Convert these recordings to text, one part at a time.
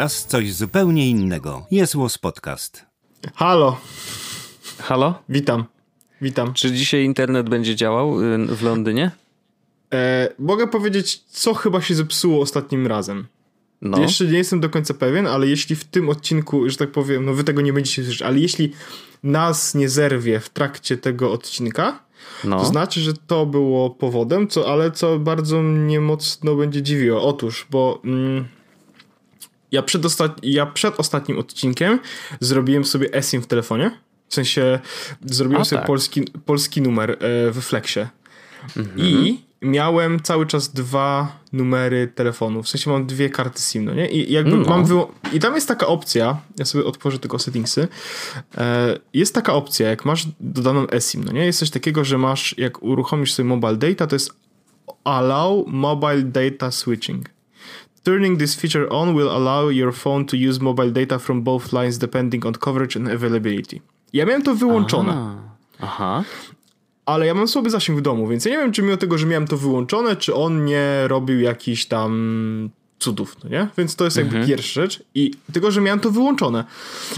teraz coś zupełnie innego. Jest Łos Podcast. Halo. Halo? Witam. Witam. Czy dzisiaj internet będzie działał y, w Londynie? E, mogę powiedzieć, co chyba się zepsuło ostatnim razem. No. Jeszcze nie jestem do końca pewien, ale jeśli w tym odcinku, że tak powiem, no wy tego nie będziecie słyszeć, ale jeśli nas nie zerwie w trakcie tego odcinka, no. to znaczy, że to było powodem, co, ale co bardzo mnie mocno będzie dziwiło. Otóż, bo mm, ja przed, ja przed ostatnim odcinkiem zrobiłem sobie eSIM w telefonie. W sensie zrobiłem A, sobie tak. polski, polski numer e, we Flexie. Mhm. I miałem cały czas dwa numery telefonu. W sensie mam dwie karty SIM, no nie? I jakby no. mam wyło- I tam jest taka opcja, ja sobie otworzę tylko settingsy. E, jest taka opcja, jak masz dodaną eSIM, no nie? Jest coś takiego, że masz, jak uruchomisz sobie mobile data, to jest allow mobile data switching. Turning this feature on will allow your phone to use mobile data from both lines depending on coverage and availability. Ja miałem to wyłączone. Aha. Aha. Ale ja mam słaby zasięg w domu, więc ja nie wiem, czy mimo tego, że miałem to wyłączone, czy on nie robił jakiś tam cudów, no nie? Więc to jest jakby mhm. pierwsza rzecz. I tylko, że miałem to wyłączone.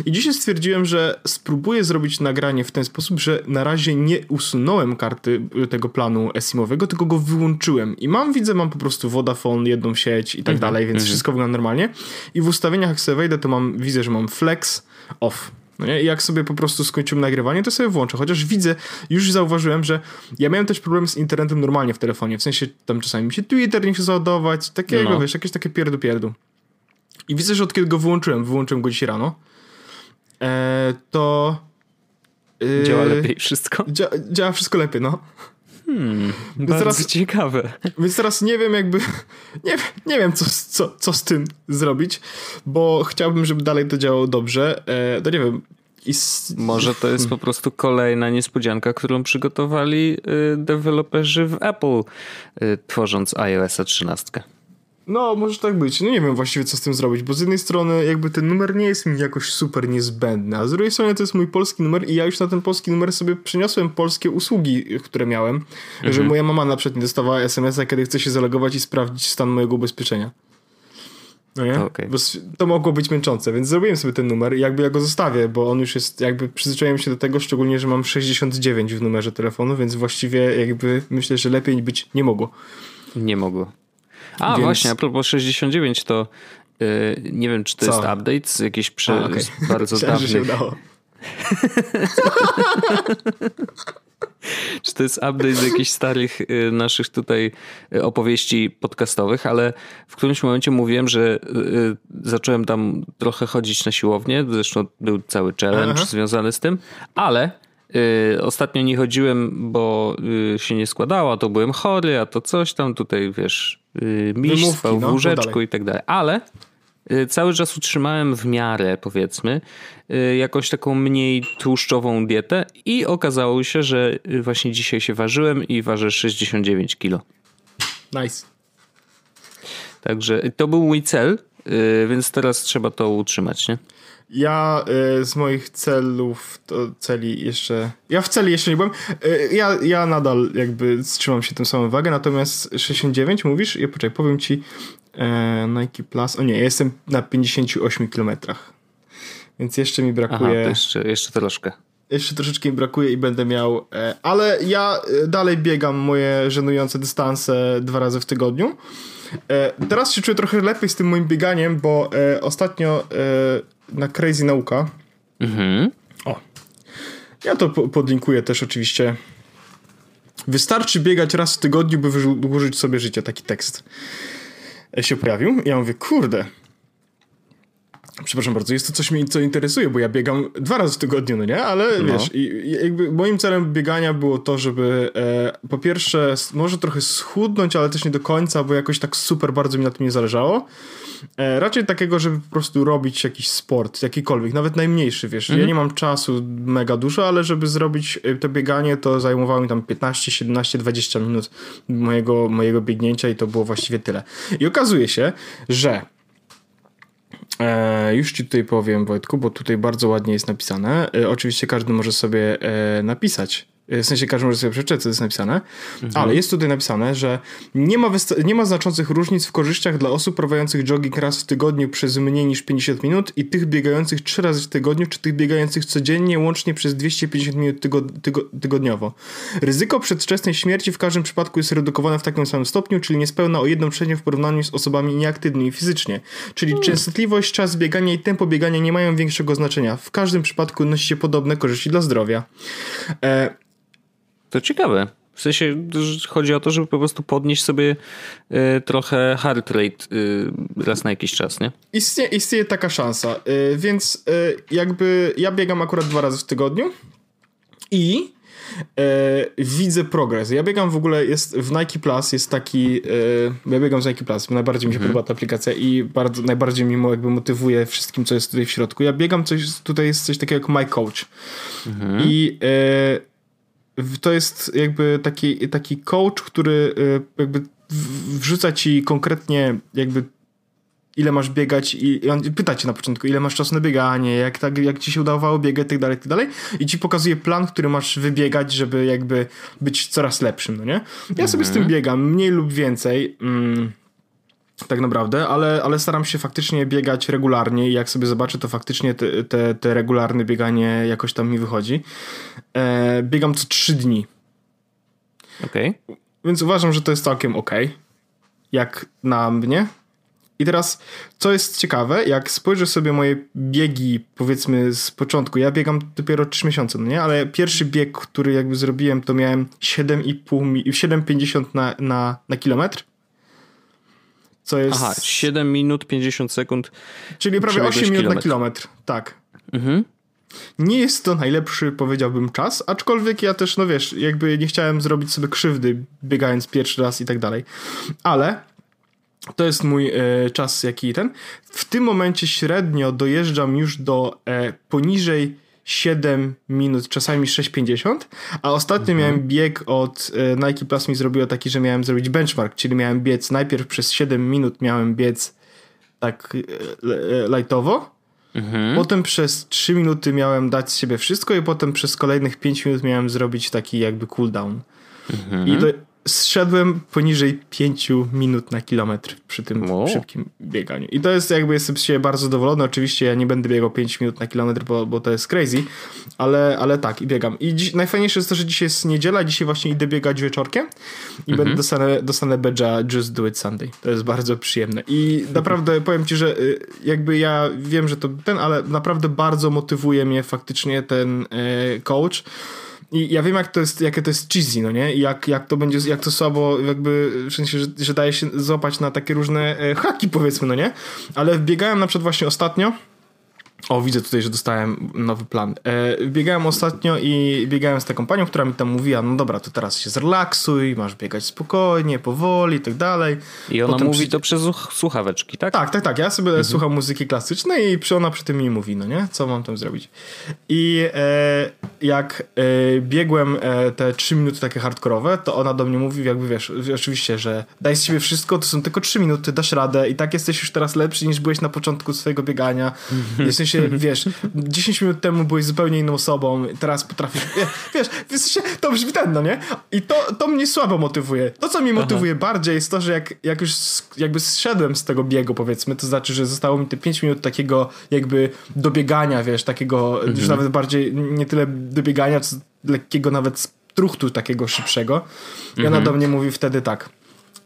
I dzisiaj stwierdziłem, że spróbuję zrobić nagranie w ten sposób, że na razie nie usunąłem karty tego planu eSIM-owego, tylko go wyłączyłem. I mam, widzę, mam po prostu Vodafone, jedną sieć i tak mhm. dalej, więc mhm. wszystko wygląda normalnie. I w ustawieniach, jak sobie wejdę, to mam, widzę, że mam flex off. No nie? I jak sobie po prostu skończyłem nagrywanie, to sobie włączę. Chociaż widzę, już zauważyłem, że ja miałem też problem z internetem normalnie w telefonie. W sensie tam czasami mi się Twitter nie chce załadować, takiego, no. wiesz, jakieś takie pierdu pierdu. I widzę, że od kiedy go wyłączyłem, wyłączyłem go dzisiaj rano, e, to... E, działa lepiej wszystko? Dzia działa wszystko lepiej, no. Hmm, więc bardzo teraz, ciekawe. Więc teraz nie wiem jakby, nie, nie wiem co, co, co z tym zrobić, bo chciałbym, żeby dalej to działało dobrze. E, no nie wiem. Z... Może to jest po prostu kolejna niespodzianka, którą przygotowali y, deweloperzy w Apple, y, tworząc iOS 13. No, może tak być. No nie wiem właściwie, co z tym zrobić, bo z jednej strony jakby ten numer nie jest mi jakoś super niezbędny, a z drugiej strony to jest mój polski numer i ja już na ten polski numer sobie przeniosłem polskie usługi, które miałem, mhm. że moja mama na przykład nie dostawała SMS-a, kiedy chce się zalogować i sprawdzić stan mojego ubezpieczenia. No nie? Okay. Bo to mogło być męczące, więc zrobiłem sobie ten numer i jakby ja go zostawię, bo on już jest, jakby przyzwyczaiłem się do tego, szczególnie, że mam 69 w numerze telefonu, więc właściwie jakby myślę, że lepiej być nie mogło. Nie mogło. A Więc... właśnie, a propos 69 to yy, nie wiem, czy to Co? jest update z jakiejś prze... A, okay. bardzo dawnych... czy to jest update z jakichś starych y, naszych tutaj y, opowieści podcastowych, ale w którymś momencie mówiłem, że y, zacząłem tam trochę chodzić na siłownię, zresztą był cały challenge Aha. związany z tym, ale ostatnio nie chodziłem, bo się nie składało, a to byłem chory, a to coś tam, tutaj wiesz, miś spał no, łóżeczku i tak dalej. Ale cały czas utrzymałem w miarę, powiedzmy, jakąś taką mniej tłuszczową dietę i okazało się, że właśnie dzisiaj się ważyłem i ważę 69 kilo. Nice. Także to był mój cel, więc teraz trzeba to utrzymać, nie? Ja y, z moich celów, to celi jeszcze. Ja w celi jeszcze nie byłem. Y, ja, ja nadal jakby trzymam się tym samą wagę, natomiast 69 mówisz? Ja poczekaj, powiem ci e, Nike Plus. O nie, ja jestem na 58 kilometrach. Więc jeszcze mi brakuje. Aha, jeszcze, jeszcze troszkę. Jeszcze troszeczkę mi brakuje i będę miał. E, ale ja e, dalej biegam moje żenujące dystanse dwa razy w tygodniu. E, teraz się czuję trochę lepiej z tym moim bieganiem, bo e, ostatnio e, na Crazy Nauka. Mhm. O. Ja to podlinkuję też oczywiście. Wystarczy biegać raz w tygodniu, by wydłużyć sobie życie. Taki tekst się pojawił. Ja mówię, kurde. Przepraszam bardzo, jest to coś mnie co interesuje, bo ja biegam dwa razy w tygodniu, no nie? Ale no. wiesz, i, jakby moim celem biegania było to, żeby e, po pierwsze może trochę schudnąć, ale też nie do końca, bo jakoś tak super bardzo mi na tym nie zależało. E, raczej takiego, żeby po prostu robić jakiś sport, jakikolwiek, nawet najmniejszy, wiesz. Mhm. Ja nie mam czasu mega dużo, ale żeby zrobić e, to bieganie, to zajmowało mi tam 15, 17, 20 minut mojego, mojego biegnięcia i to było właściwie tyle. I okazuje się, że już ci tutaj powiem, Wojtku, bo tutaj bardzo ładnie jest napisane. E, oczywiście każdy może sobie e, napisać w sensie każdy może sobie przeczytać, co jest napisane, mhm. ale jest tutaj napisane, że nie ma, nie ma znaczących różnic w korzyściach dla osób prowadzących jogging raz w tygodniu przez mniej niż 50 minut i tych biegających trzy razy w tygodniu, czy tych biegających codziennie łącznie przez 250 minut tygo, tygo, tygodniowo. Ryzyko przedwczesnej śmierci w każdym przypadku jest redukowane w takim samym stopniu, czyli niespełna o jedną trzecią w porównaniu z osobami nieaktywnymi fizycznie. Czyli hmm. częstotliwość, czas biegania i tempo biegania nie mają większego znaczenia. W każdym przypadku nosi się podobne korzyści dla zdrowia. E, to ciekawe. W sensie chodzi o to, żeby po prostu podnieść sobie y, trochę heart rate y, raz na jakiś czas, nie? Istnieje, istnieje taka szansa, y, więc jakby ja biegam akurat dwa razy w tygodniu i widzę progres. Ja biegam w ogóle, jest w Nike Plus jest taki, ja biegam z Nike Plus, najbardziej mi się mhm. podoba ta aplikacja i bardzo, najbardziej mi jakby motywuje wszystkim, co jest tutaj w środku. Ja biegam coś, tutaj jest coś takiego jak My Coach mhm. i to jest jakby taki, taki coach, który y, jakby wrzuca ci konkretnie jakby ile masz biegać i, on pyta cię na początku, ile masz czasu na bieganie, jak, tak, jak ci się udawało biegać, tak dalej, tak dalej i ci pokazuje plan, który masz wybiegać, żeby jakby być coraz lepszym, no nie? Ja sobie z tym mhm. biegam, mniej lub więcej, mm, tak naprawdę, ale, ale staram się faktycznie biegać regularnie i jak sobie zobaczę, to faktycznie te, te, te regularne bieganie jakoś tam mi wychodzi. E, biegam co trzy dni. Okej. Okay. Więc uważam, że to jest całkiem ok. Jak na mnie. I teraz, co jest ciekawe, jak spojrzę sobie moje biegi, powiedzmy z początku, ja biegam dopiero 3 miesiące, no nie? Ale pierwszy bieg, który jakby zrobiłem, to miałem 7,5, 7,50 na, na, na kilometr co jest... Aha, 7 minut 50 sekund. Czyli prawie 8 minut kilometr. na kilometr, tak. Mhm. Nie jest to najlepszy, powiedziałbym, czas, aczkolwiek ja też, no wiesz, jakby nie chciałem zrobić sobie krzywdy, biegając pierwszy raz i tak dalej. Ale to jest mój e, czas, jaki ten. W tym momencie średnio dojeżdżam już do e, poniżej 7 minut, czasami 6,50, a ostatnio mhm. miałem bieg od e, Nike Plus mi zrobiło taki, że miałem zrobić benchmark, czyli miałem biec najpierw przez 7 minut miałem biec tak e, e, lightowo, mhm. potem przez 3 minuty miałem dać z siebie wszystko i potem przez kolejnych 5 minut miałem zrobić taki jakby cooldown. Mhm. I to zszedłem poniżej 5 minut na kilometr przy tym wow. szybkim bieganiu. I to jest jakby jestem z siebie bardzo zadowolony. Oczywiście ja nie będę biegał 5 minut na kilometr, bo, bo to jest crazy, ale, ale tak i biegam. I dziś, najfajniejsze jest to, że dzisiaj jest niedziela, dzisiaj właśnie idę biegać wieczorkiem i mhm. będę dostanę, dostanę badge'a Just Do It Sunday. To jest bardzo przyjemne. I naprawdę powiem ci, że y, jakby ja wiem, że to ten, ale naprawdę bardzo motywuje mnie faktycznie ten e, coach i ja wiem, jak to jest, jakie to jest cheesy, no nie? I jak, jak to będzie, jak to słabo, jakby, w sensie, że, że daje się złapać na takie różne e, haki, powiedzmy, no nie? Ale biegałem na przykład właśnie ostatnio o, widzę tutaj, że dostałem nowy plan. E, biegałem ostatnio i biegałem z taką panią, która mi tam mówiła, no dobra, to teraz się zrelaksuj, masz biegać spokojnie, powoli i tak dalej. I ona Potem mówi przy... to przez słuchaweczki, tak? Tak, tak, tak. Ja sobie mhm. słucham muzyki klasycznej i przy ona przy tym mi mówi, no nie? Co mam tam zrobić? I e, jak e, biegłem e, te trzy minuty takie hardkorowe, to ona do mnie mówi, jakby wiesz, oczywiście, że daj z siebie wszystko, to są tylko trzy minuty, dasz radę i tak jesteś już teraz lepszy niż byłeś na początku swojego biegania. Jesteś się, wiesz, 10 minut temu byłeś zupełnie inną osobą, teraz potrafisz, wiesz, wiesz to brzmi ten, no nie? I to, to mnie słabo motywuje. To, co mnie motywuje Aha. bardziej jest to, że jak, jak już jakby zszedłem z tego biegu, powiedzmy, to znaczy, że zostało mi te 5 minut takiego jakby dobiegania, wiesz, takiego mhm. już nawet bardziej, nie tyle dobiegania, co lekkiego nawet truchtu takiego szybszego. I ona mhm. do mnie mówi wtedy tak,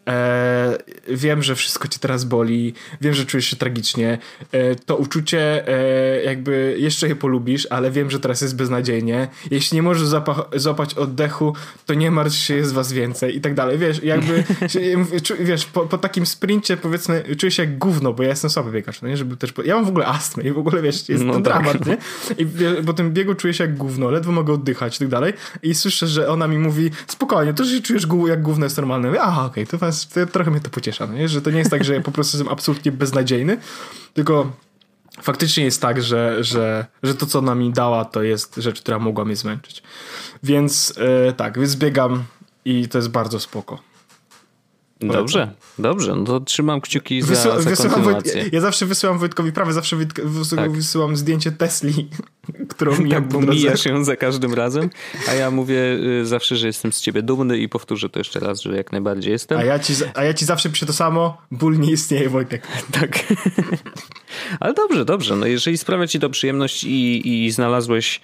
e, wiem, że wszystko cię teraz boli, wiem, że czujesz się tragicznie, e, to uczucie e, jakby jeszcze je polubisz, ale wiem, że teraz jest beznadziejnie. Jeśli nie możesz złapać oddechu, to nie martw się, jest was więcej i tak dalej. Wiesz, jakby, wiesz, po, po, takim sprincie powiedzmy czuję się jak gówno, bo ja jestem słaby biegacz, no nie? Żeby też, ja mam w ogóle astmę i w ogóle, wiesz, jest no ten tak. dramat, nie? I po tym biegu czuję się jak gówno, ledwo mogę oddychać i tak dalej i słyszę, że ona mi mówi, spokojnie, to, że się czujesz jak gówno jest normalne. Mówię, aha, okej, okay, to, trochę mnie to pociesza, no nie? Że to nie jest tak, że ja po prostu jestem absolutnie beznadziejny, tylko faktycznie jest tak, że, że, że to, co ona mi dała, to jest rzecz, która mogła mnie zmęczyć. Więc e, tak, więc biegam i to jest bardzo spoko. Dobrze, dobrze, no to trzymam kciuki za, Wysyła, za kontynuację. ja zawsze wysyłam Wojtkowi, prawie zawsze tak. wysyłam zdjęcie Tesli, którą tak, bo mijasz ją za każdym razem, a ja mówię y, zawsze, że jestem z ciebie dumny i powtórzę to jeszcze raz, że jak najbardziej jestem. A ja ci, a ja ci zawsze piszę to samo, ból nie istnieje, Wojtek. Tak. Ale dobrze, dobrze, no jeżeli sprawia ci to przyjemność i, i znalazłeś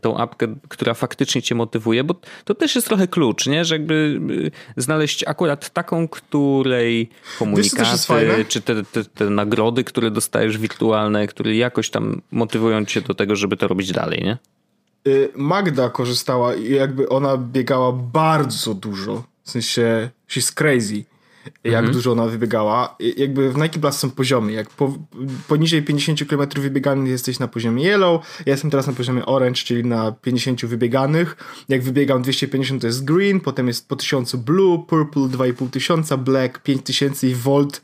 tą apkę, która faktycznie cię motywuje, bo to też jest trochę klucz, nie? że jakby y, znaleźć akurat taką, której komunikaty, czy te, te, te, nagrody, które dostajesz wirtualne, które jakoś tam motywują cię do tego, żeby to robić dalej, nie? Y, Magda korzystała i jakby ona biegała bardzo dużo. W sensie, she's crazy jak mhm. dużo ona wybiegała. Jakby w Nike Plus są poziomy. Jak po, poniżej 50 km wybieganych jesteś na poziomie yellow, ja jestem teraz na poziomie orange, czyli na 50 wybieganych. Jak wybiegam 250 to jest green, potem jest po 1000 blue, purple 2500, black 5000 i volt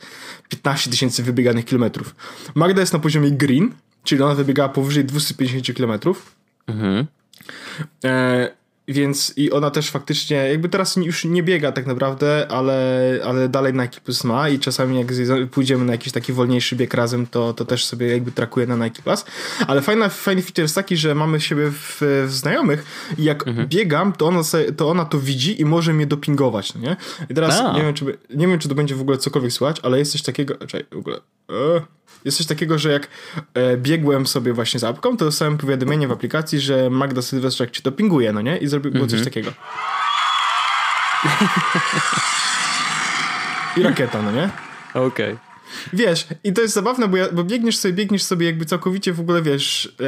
15 tysięcy wybieganych kilometrów. Magda jest na poziomie green, czyli ona wybiegała powyżej 250 km. Mhm. E, więc i ona też faktycznie, jakby teraz już nie biega tak naprawdę, ale, ale dalej Nike Plus ma i czasami jak pójdziemy na jakiś taki wolniejszy bieg razem, to, to też sobie jakby trakuje na Nike Plus. Ale fajna, fajny feature jest taki, że mamy siebie w, w znajomych i jak mhm. biegam, to ona, sobie, to ona to widzi i może mnie dopingować, no nie? I teraz nie wiem, czy, nie wiem, czy to będzie w ogóle cokolwiek słychać, ale jest coś takiego, czekaj, w ogóle... Uh jest coś takiego, że jak e, biegłem sobie właśnie z apką, to dostałem powiadomienie w aplikacji, że Magda Sylwestrzak ci dopinguje, no nie? I zrobił było coś mhm. takiego. I rakieta, no nie? Okej. Okay. Wiesz, i to jest zabawne, bo, ja, bo biegniesz sobie, biegniesz sobie jakby całkowicie w ogóle, wiesz, e,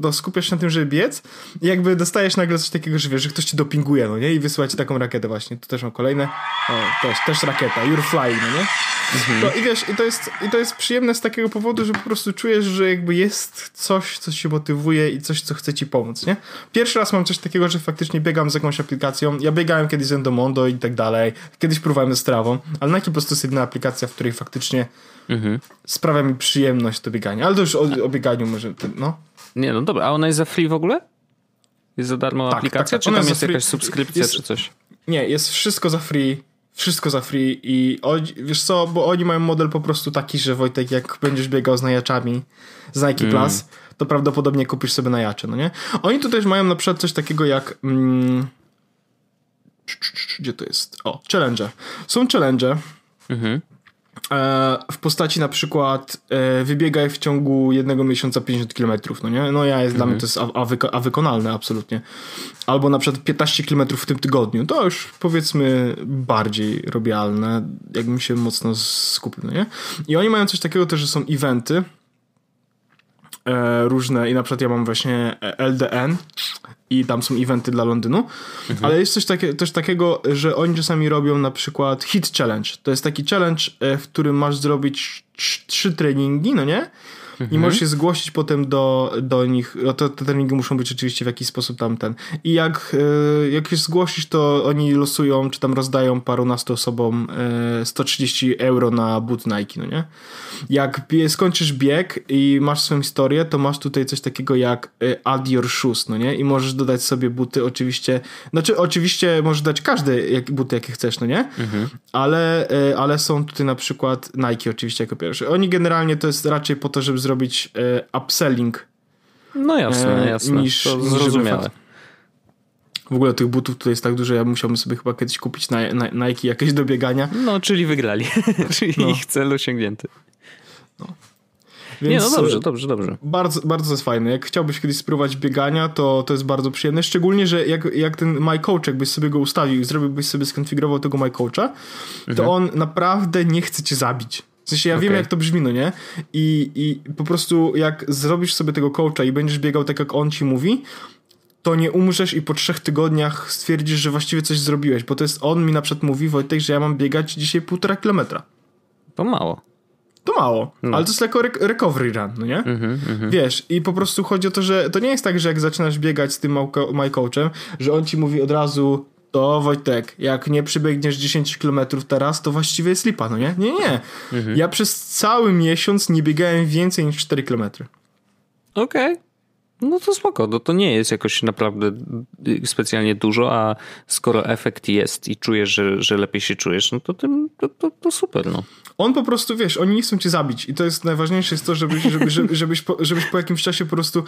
no skupiasz się na tym, żeby biec i jakby dostajesz nagle coś takiego, że wiesz, że ktoś ci dopinguje, no nie? I wysyła ci taką rakietę właśnie. Tu też mam kolejne. O, też, też rakieta. You're flying, no nie? Mhm. No i wiesz, i to, jest, i to jest przyjemne z takiego powodu, że po prostu czujesz, że jakby jest coś, co się motywuje i coś, co chce ci pomóc, nie? Pierwszy raz mam coś takiego, że faktycznie biegam z jakąś aplikacją. Ja biegałem kiedyś z Endomondo i tak dalej. Kiedyś próbowałem ze Strawą, ale Nike po prostu jest jedyna aplikacja, w której faktycznie mhm. sprawia mi przyjemność to bieganie. Ale to już o, o bieganiu może, no. Nie, no dobra, a ona jest za free w ogóle? Jest za darmo tak, aplikacja, tak, tak. czy tam jest, jakaś subskrypcja, jest, czy coś? Nie, jest wszystko za free wszystko za free i oni, wiesz co, bo oni mają model po prostu taki, że Wojtek, jak będziesz biegał z najaczami z Nike mm. Plus, to prawdopodobnie kupisz sobie najacze, no nie? Oni tu też mają na przykład coś takiego jak mm, gdzie to jest? O, challenge. Są challenge. Mhm. E, w postaci na przykład e, wybiegaj w ciągu jednego miesiąca 50 km, no nie? No ja jest, mhm. dla mnie mhm. to jest a, a, wyko a, wykonalne absolutnie. Albo na przykład 15 km w tym tygodniu, to już powiedzmy bardziej robialne, jakbym się mocno skupił, no nie? I oni mają coś takiego też, że są eventy, różne i na przykład ja mam właśnie LDN i tam są eventy dla Londynu, mhm. ale jest coś takie, też takiego, że oni czasami robią na przykład hit challenge. To jest taki challenge, e, w którym masz zrobić trzy treningi, no nie? Mhm. i możesz się zgłosić potem do, do nich. No to, te treningi muszą być oczywiście w jakiś sposób tamten. I jak, e, jak się zgłosisz, to oni losują, czy tam rozdają parunastu osobom 130 e, euro na but Nike, no nie? Jak skończysz bieg i masz swoją historię, to masz tutaj coś takiego jak e, add your shoes, no nie? I możesz dodać sobie buty oczywiście, znaczy oczywiście możesz dać każde jak, buty, jakie chcesz, no nie? Mhm. Ale, ale są tutaj na przykład Nike oczywiście jako pierwszy. Oni generalnie to jest raczej po to, żeby zrobić e, upselling. No jasne, e, jasne. Niż, to zrozumiałe. W ogóle tych butów tutaj jest tak dużo, ja musiałbym sobie chyba kiedyś kupić na, na, Nike jakieś do biegania. No, czyli wygrali. czyli no. ich cel osiągnięty. No. Więc nie, no dobrze, dobrze, dobrze. Bardzo, bardzo jest fajne. Jak chciałbyś kiedyś spróbować biegania, to, to jest bardzo przyjemne. Szczególnie, że jak, jak ten My Coach, jakbyś sobie go ustawił, zrobiłbyś sobie, skonfigurował tego My Coacha, to mhm. on naprawdę nie chce cię zabić. W sensie ja okay. wiem, jak to brzmi, no nie? I, I po prostu jak zrobisz sobie tego coacha i będziesz biegał tak, jak on ci mówi, to nie umrzesz i po trzech tygodniach stwierdzisz, że właściwie coś zrobiłeś, bo to jest, on mi na przykład mówi, Wojtek, że ja mam biegać dzisiaj półtora kilometra. To mało. To mało, no. ale to jest jako recovery run, no nie? Mm -hmm, Wiesz, i po prostu chodzi o to, że to nie jest tak, że jak zaczynasz biegać z tym my coachem, że on ci mówi od razu to Wojtek, jak nie przybiegniesz 10 km teraz, to właściwie jest lipa, no nie? Nie, nie. Mhm. Ja przez cały miesiąc nie biegałem więcej niż 4 km. Okej. Okay. No to spoko, no to nie jest jakoś naprawdę specjalnie dużo, a skoro efekt jest i czujesz, że, że lepiej się czujesz, no to, tym, to, to, to super, no. On po prostu, wiesz, oni nie chcą cię zabić i to jest najważniejsze jest to, żebyś, żeby, żeby, żebyś, po, żebyś po jakimś czasie po prostu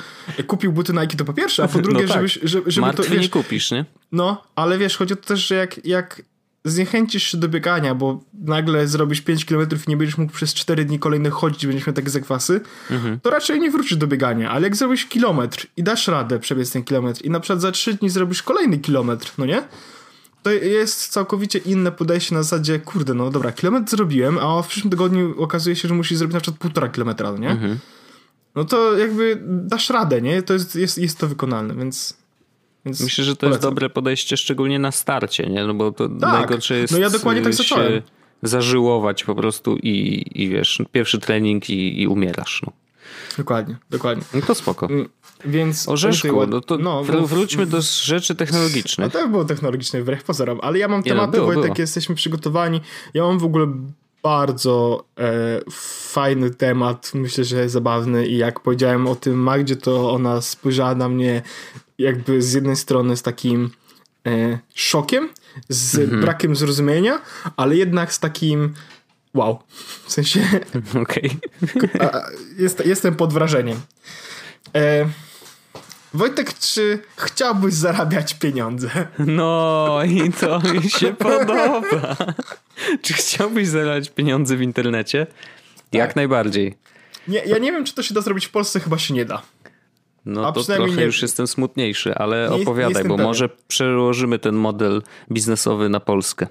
kupił buty Nike, to po pierwsze, a po drugie, no tak. żebyś... Żeby, żeby Martwy to, wiesz, nie kupisz, nie? No, ale wiesz, chodzi o to też, że jak, jak zniechęcisz się do biegania, bo nagle zrobisz 5 km i nie będziesz mógł przez 4 dni kolejnych chodzić, będziesz miał takie zakwasy, mhm. to raczej nie wrócisz do biegania. Ale jak zrobisz kilometr i dasz radę przebiec ten kilometr i na przykład za 3 dni zrobisz kolejny kilometr, no nie? To jest całkowicie inne podejście na zasadzie, kurde, no dobra, kilometr zrobiłem, a w przyszłym tygodniu okazuje się, że musisz zrobić na przykład półtora kilometra, no nie? Mhm. No to jakby dasz radę, nie? To jest, jest, jest to wykonalne, więc więc Myślę, że to polecam. jest dobre podejście, szczególnie na starcie, nie? No bo to tak. najgorsze jest. No ja dokładnie tak zacząłem. Zażyłować po prostu i, i wiesz, pierwszy trening i, i umierasz. No. Dokładnie, dokładnie. No to spoko. Mm, więc Orzeszku, no to no, wróćmy do rzeczy technologicznych. No to było technologiczne wbrew pozorom, ale ja mam tematy, no, było, Wojtek, było. jesteśmy przygotowani. Ja mam w ogóle bardzo e, fajny temat, myślę, że zabawny i jak powiedziałem o tym Magdzie, to ona spojrzała na mnie jakby z jednej strony z takim e, szokiem, z mhm. brakiem zrozumienia, ale jednak z takim wow. W sensie. Okej. Okay. jest, jestem pod wrażeniem. E, Wojtek, czy chciałbyś zarabiać pieniądze? No i to mi się podoba. czy chciałbyś zarabiać pieniądze w internecie? Jak tak. najbardziej. Nie, ja nie wiem, czy to się da zrobić w Polsce, chyba się nie da. No A to trochę nie... już jestem smutniejszy, ale nie, opowiadaj, nie bo pewien. może przełożymy ten model biznesowy na Polskę.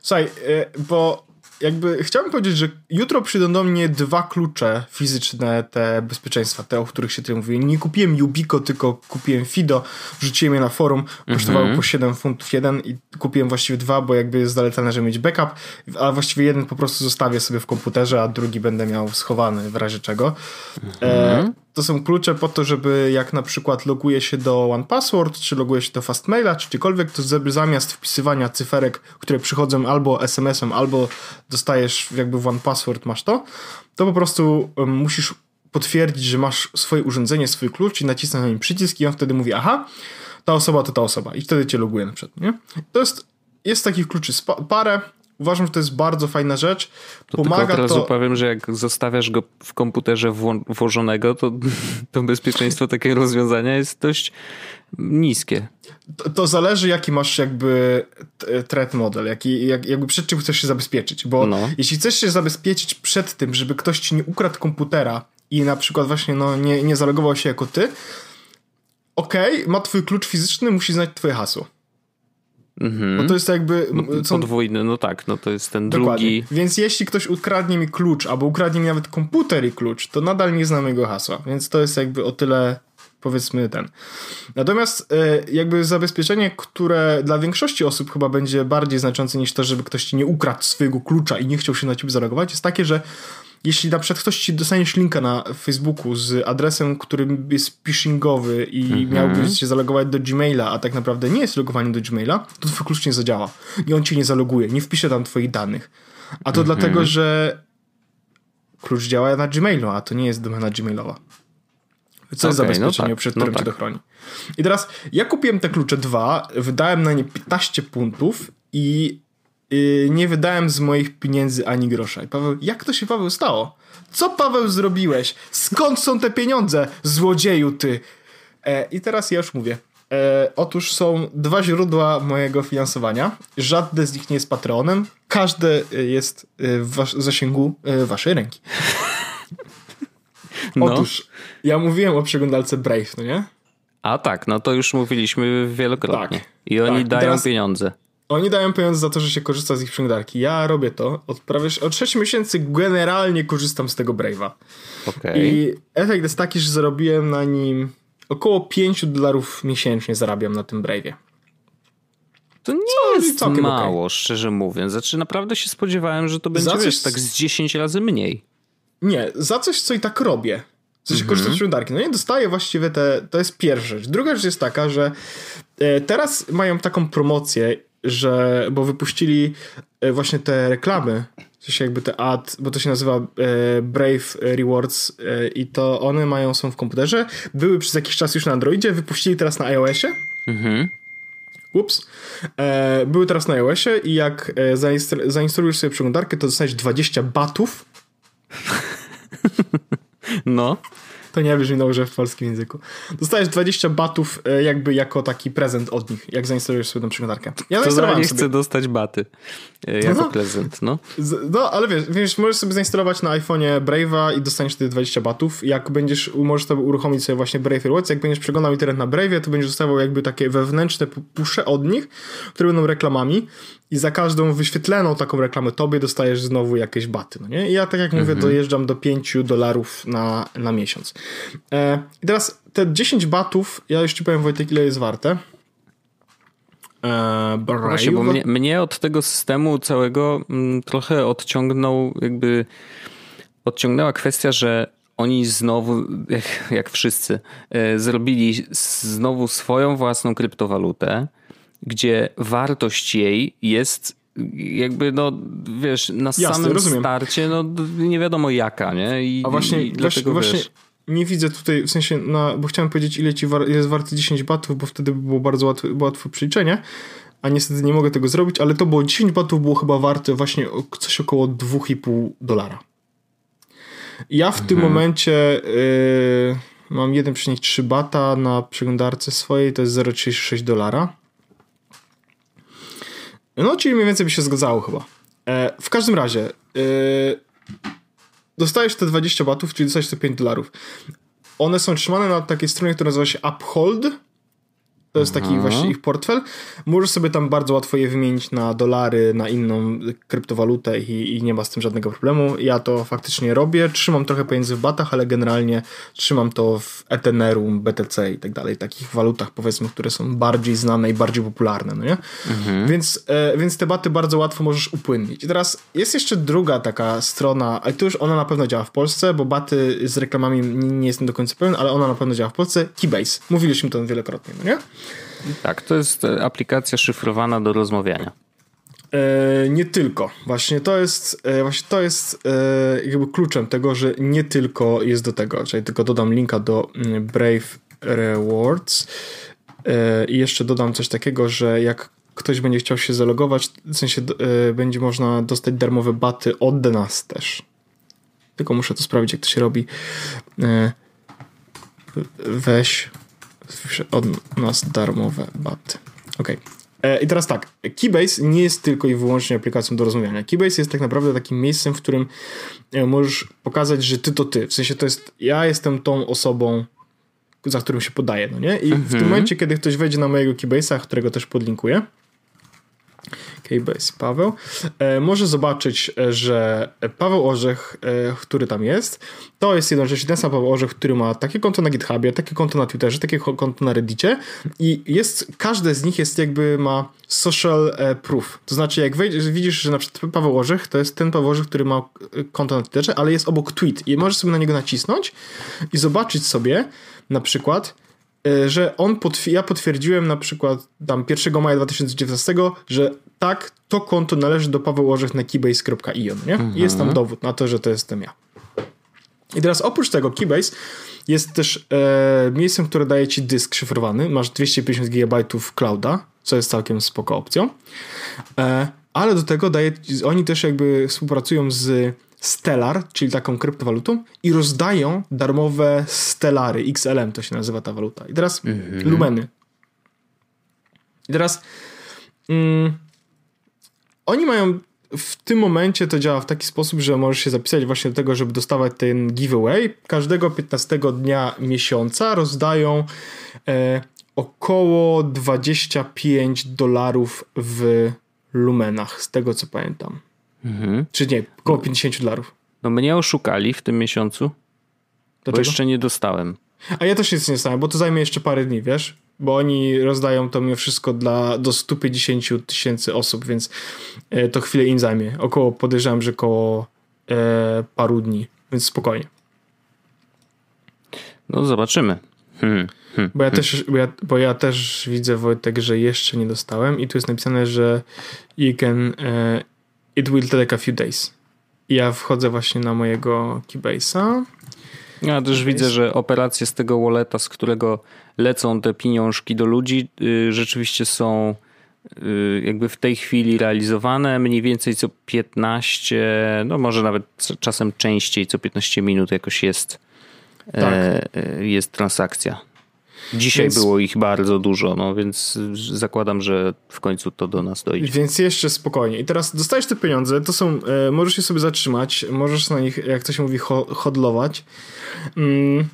Słuchaj, y, bo jakby chciałbym powiedzieć, że jutro przyjdą do mnie dwa klucze fizyczne, te bezpieczeństwa, te, o których się tutaj mówię. Nie kupiłem Yubico, tylko kupiłem Fido, wrzuciłem je na forum, kosztowało mm -hmm. po 7 funtów jeden i kupiłem właściwie dwa, bo jakby jest zalecane, żeby mieć backup, a właściwie jeden po prostu zostawię sobie w komputerze, a drugi będę miał schowany w razie czego. Mm -hmm. e, to są klucze po to, żeby jak na przykład loguje się do OnePassword, czy loguje się do Fastmaila, czy gdziekolwiek, to zamiast wpisywania cyferek, które przychodzą albo SMS-em, albo dostajesz jakby w OnePassword masz to, to po prostu musisz potwierdzić, że masz swoje urządzenie, swój klucz i nacisnąć na nim przycisk i on wtedy mówi, aha, ta osoba to ta osoba i wtedy cię loguje na przykład, nie? To jest, jest takich kluczy parę, Uważam, że to jest bardzo fajna rzecz. To Pomaga tylko od razu to... powiem, że jak zostawiasz go w komputerze włożonego, to, to bezpieczeństwo takiego rozwiązania jest dość niskie. To, to zależy, jaki masz jakby threat model, jaki, jak, jakby przed czym chcesz się zabezpieczyć. Bo no. jeśli chcesz się zabezpieczyć przed tym, żeby ktoś ci nie ukradł komputera i na przykład właśnie no, nie, nie zalogował się jako ty, okej, okay, ma twój klucz fizyczny, musi znać twoje hasło. Mhm. Bo to jest jakby... Co... Podwójny, no tak, no to jest ten Dokładnie. drugi... Więc jeśli ktoś ukradnie mi klucz, albo ukradnie mi nawet komputer i klucz, to nadal nie znam jego hasła. Więc to jest jakby o tyle powiedzmy ten. Natomiast e, jakby zabezpieczenie, które dla większości osób chyba będzie bardziej znaczące niż to, żeby ktoś ci nie ukradł swojego klucza i nie chciał się na ciebie zareagować, jest takie, że jeśli na przykład ktoś ci dostaniesz linka na Facebooku z adresem, który jest phishingowy i mhm. miałbyś się zalogować do Gmaila, a tak naprawdę nie jest logowanie do Gmaila, to twój klucz nie zadziała. I on cię nie zaloguje, nie wpisze tam twoich danych. A to mhm. dlatego, że klucz działa na Gmailu, a to nie jest domena Gmailowa. Co okay, jest zabezpieczenie, no tak, przed którym no tak. cię dochroni. I teraz ja kupiłem te klucze dwa, wydałem na nie 15 puntów i yy, nie wydałem z moich pieniędzy ani grosza. I Paweł, jak to się Paweł stało? Co Paweł zrobiłeś? Skąd są te pieniądze, złodzieju ty? E, I teraz ja już mówię. E, otóż są dwa źródła mojego finansowania. Żadne z nich nie jest Patreonem. Każde jest w zasięgu e, waszej ręki. No. Otóż, ja mówiłem o przeglądarce Brave, no nie? A tak, no to już mówiliśmy wielokrotnie. Tak, I oni tak. dają teraz, pieniądze. Oni dają pieniądze za to, że się korzysta z ich przeglądarki. Ja robię to. Od prawie od 6 miesięcy generalnie korzystam z tego Brave'a. Okay. I efekt jest taki, że zarobiłem na nim około 5 dolarów miesięcznie zarabiam na tym Brave'ie. To nie Co, jest mało, okay. szczerze mówiąc. Znaczy naprawdę się spodziewałem, że to będzie coś... wiesz, tak z 10 razy mniej. Nie, za coś, co i tak robię. Co się mm -hmm. korzysta z przeglądarki. No nie dostaję właściwie te, to jest pierwsza rzecz. Druga rzecz jest taka, że e, teraz mają taką promocję że, bo wypuścili e, właśnie te reklamy, w sensie jakby te ad, bo to się nazywa e, Brave Rewards e, i to one mają, są w komputerze, były przez jakiś czas już na Androidzie, wypuścili teraz na iOSie. Mhm. Ups. Były teraz na iOSie i jak zainstalujesz sobie przeglądarkę, to dostajesz 20 batów. No to nie brzmi dobrze w polskim języku. Dostajesz 20 batów e, jakby jako taki prezent od nich, jak zainstalujesz sobie tę przeglądarkę. Ja to ja nie chcę dostać baty e, jako no, prezent, no. No, ale wiesz, wiesz, możesz sobie zainstalować na iPhone'ie Brave'a i dostaniesz wtedy 20 batów. Jak będziesz, możesz sobie uruchomić sobie właśnie Brave Rewards, jak będziesz przeglądał internet na Brave'ie, to będziesz dostawał jakby takie wewnętrzne pusze od nich, które będą reklamami i za każdą wyświetloną taką reklamę tobie dostajesz znowu jakieś baty, no nie? I ja tak jak mówię, mhm. dojeżdżam do 5 dolarów na, na miesiąc. E, I teraz te 10 batów, ja już ci powiem Wojtek, ile jest warte. E, Właśnie, bo mnie, mnie, od tego systemu całego m, mm, trochę odciągnął jakby odciągnęła kwestia, że oni znowu, jak, jak wszyscy, e, zrobili znowu swoją własną kryptowalutę, gdzie wartość jej jest jakby, no wiesz, na Jasne, samym rozumiem. starcie, no nie wiadomo jaka, nie? I, A właśnie, i dlatego, właśnie, wiesz, nie widzę tutaj, w sensie, na, bo chciałem powiedzieć, ile ci war, jest warty 10 batów, bo wtedy by było bardzo łatwe, łatwe przeliczenie, a niestety nie mogę tego zrobić, ale to było 10 batów było chyba warte właśnie coś około 2,5 dolara. Ja w mhm. tym momencie yy, mam 1,3 bata na przeglądarce swojej, to jest 0,36 dolara. No, czyli mniej więcej by się zgadzało chyba. E, w każdym razie, e, dostajesz te 20 batów, czyli dostajesz te 5 dolarów. One są trzymane na takiej stronie, która nazywa się Uphold to jest taki Aha. właśnie ich portfel. Możesz sobie tam bardzo łatwo je wymienić na dolary, na inną kryptowalutę i, i, nie ma z tym żadnego problemu. Ja to faktycznie robię. Trzymam trochę pieniędzy w batach, ale generalnie trzymam to w Ethereum, BTC i tak dalej. Takich walutach powiedzmy, które są bardziej znane i bardziej popularne, no nie? Mhm. Więc, e, więc te baty bardzo łatwo możesz upłynnić. I teraz jest jeszcze druga taka strona, ale to już ona na pewno działa w Polsce, bo baty z reklamami nie, nie jestem do końca pewien, ale ona na pewno działa w Polsce. Keybase. Mówiliśmy to wielokrotnie, no nie? Tak, to jest e, aplikacja szyfrowana do rozmawiania. E, nie tylko. Właśnie to jest, e, właśnie to jest e, jakby kluczem tego, że nie tylko jest do tego. Czyli tylko dodam linka do mm, Brave Rewards e, i jeszcze dodam coś takiego, że jak ktoś będzie chciał się zalogować, w sensie e, będzie można dostać darmowe baty od nas też. Tylko muszę to sprawdzić, jak to się robi. weź od nas darmowe baty. Ok. E, I teraz tak, Keybase nie jest tylko i wyłącznie aplikacją do rozmawiania. Keybase jest tak naprawdę takim miejscem, w którym e, możesz pokazać, że ty to ty. W sensie to jest, ja jestem tą osobą, za którą się podaję, no nie? I mhm. w tym mhm. momencie, kiedy ktoś wejdzie na mojego Keybase'a, którego też podlinkuję, Keybase Paweł, e, może zobaczyć, e, że Paweł Orzech, e, który tam jest, to jest jednocześnie ten sam Paweł Orzech, który ma takie konto na GitHubie, takie konto na Twitterze, takie konto na Reddicie i jest, każde z nich jest jakby ma social proof. To znaczy, jak wejdziesz, widzisz, że na przykład Paweł Orzech to jest ten Paweł Orzech, który ma konto na Twitterze, ale jest obok tweet i możesz sobie na niego nacisnąć i zobaczyć sobie na przykład, że on, ja potwierdziłem na przykład tam 1 maja 2019, że tak, to konto należy do Paweł Orzech na keybase.io, nie? Mhm. Jest tam dowód na to, że to jestem ja. I teraz oprócz tego Keybase jest też e, miejscem, które daje ci dysk szyfrowany. Masz 250 GB clouda, co jest całkiem spoko opcją. E, ale do tego daje, oni też jakby współpracują z Stellar, czyli taką kryptowalutą i rozdają darmowe Stellary, XLM to się nazywa ta waluta. I teraz mhm. Lumeny. I teraz mm, oni mają w tym momencie to działa w taki sposób, że możesz się zapisać właśnie do tego, żeby dostawać ten giveaway. Każdego 15 dnia miesiąca rozdają e, około 25 dolarów w lumenach, z tego co pamiętam. Mhm. Czy nie, około 50 dolarów. No mnie oszukali w tym miesiącu, Dlaczego? bo jeszcze nie dostałem. A ja też nic nie dostałem, bo to zajmie jeszcze parę dni, wiesz? Bo oni rozdają to mimo wszystko dla, do 150 tysięcy osób, więc e, to chwilę im zajmie. Około, podejrzewam, że około e, paru dni, więc spokojnie. No zobaczymy. Hmm. Hmm. Bo, ja też, bo, ja, bo ja też widzę, Wojtek, że jeszcze nie dostałem i tu jest napisane, że you can, uh, it will take a few days. I ja wchodzę właśnie na mojego Keybase'a. Ja też widzę, że operacje z tego walleta, z którego lecą te pieniążki do ludzi, yy, rzeczywiście są yy, jakby w tej chwili realizowane mniej więcej co 15, no może nawet czasem częściej, co 15 minut jakoś jest, tak. e, jest transakcja. Dzisiaj więc, było ich bardzo dużo, no więc zakładam, że w końcu to do nas dojdzie. Więc jeszcze spokojnie. I teraz dostajesz te pieniądze, to są, e, możesz je sobie zatrzymać, możesz na nich, jak to się mówi, ho hodlować. Mm.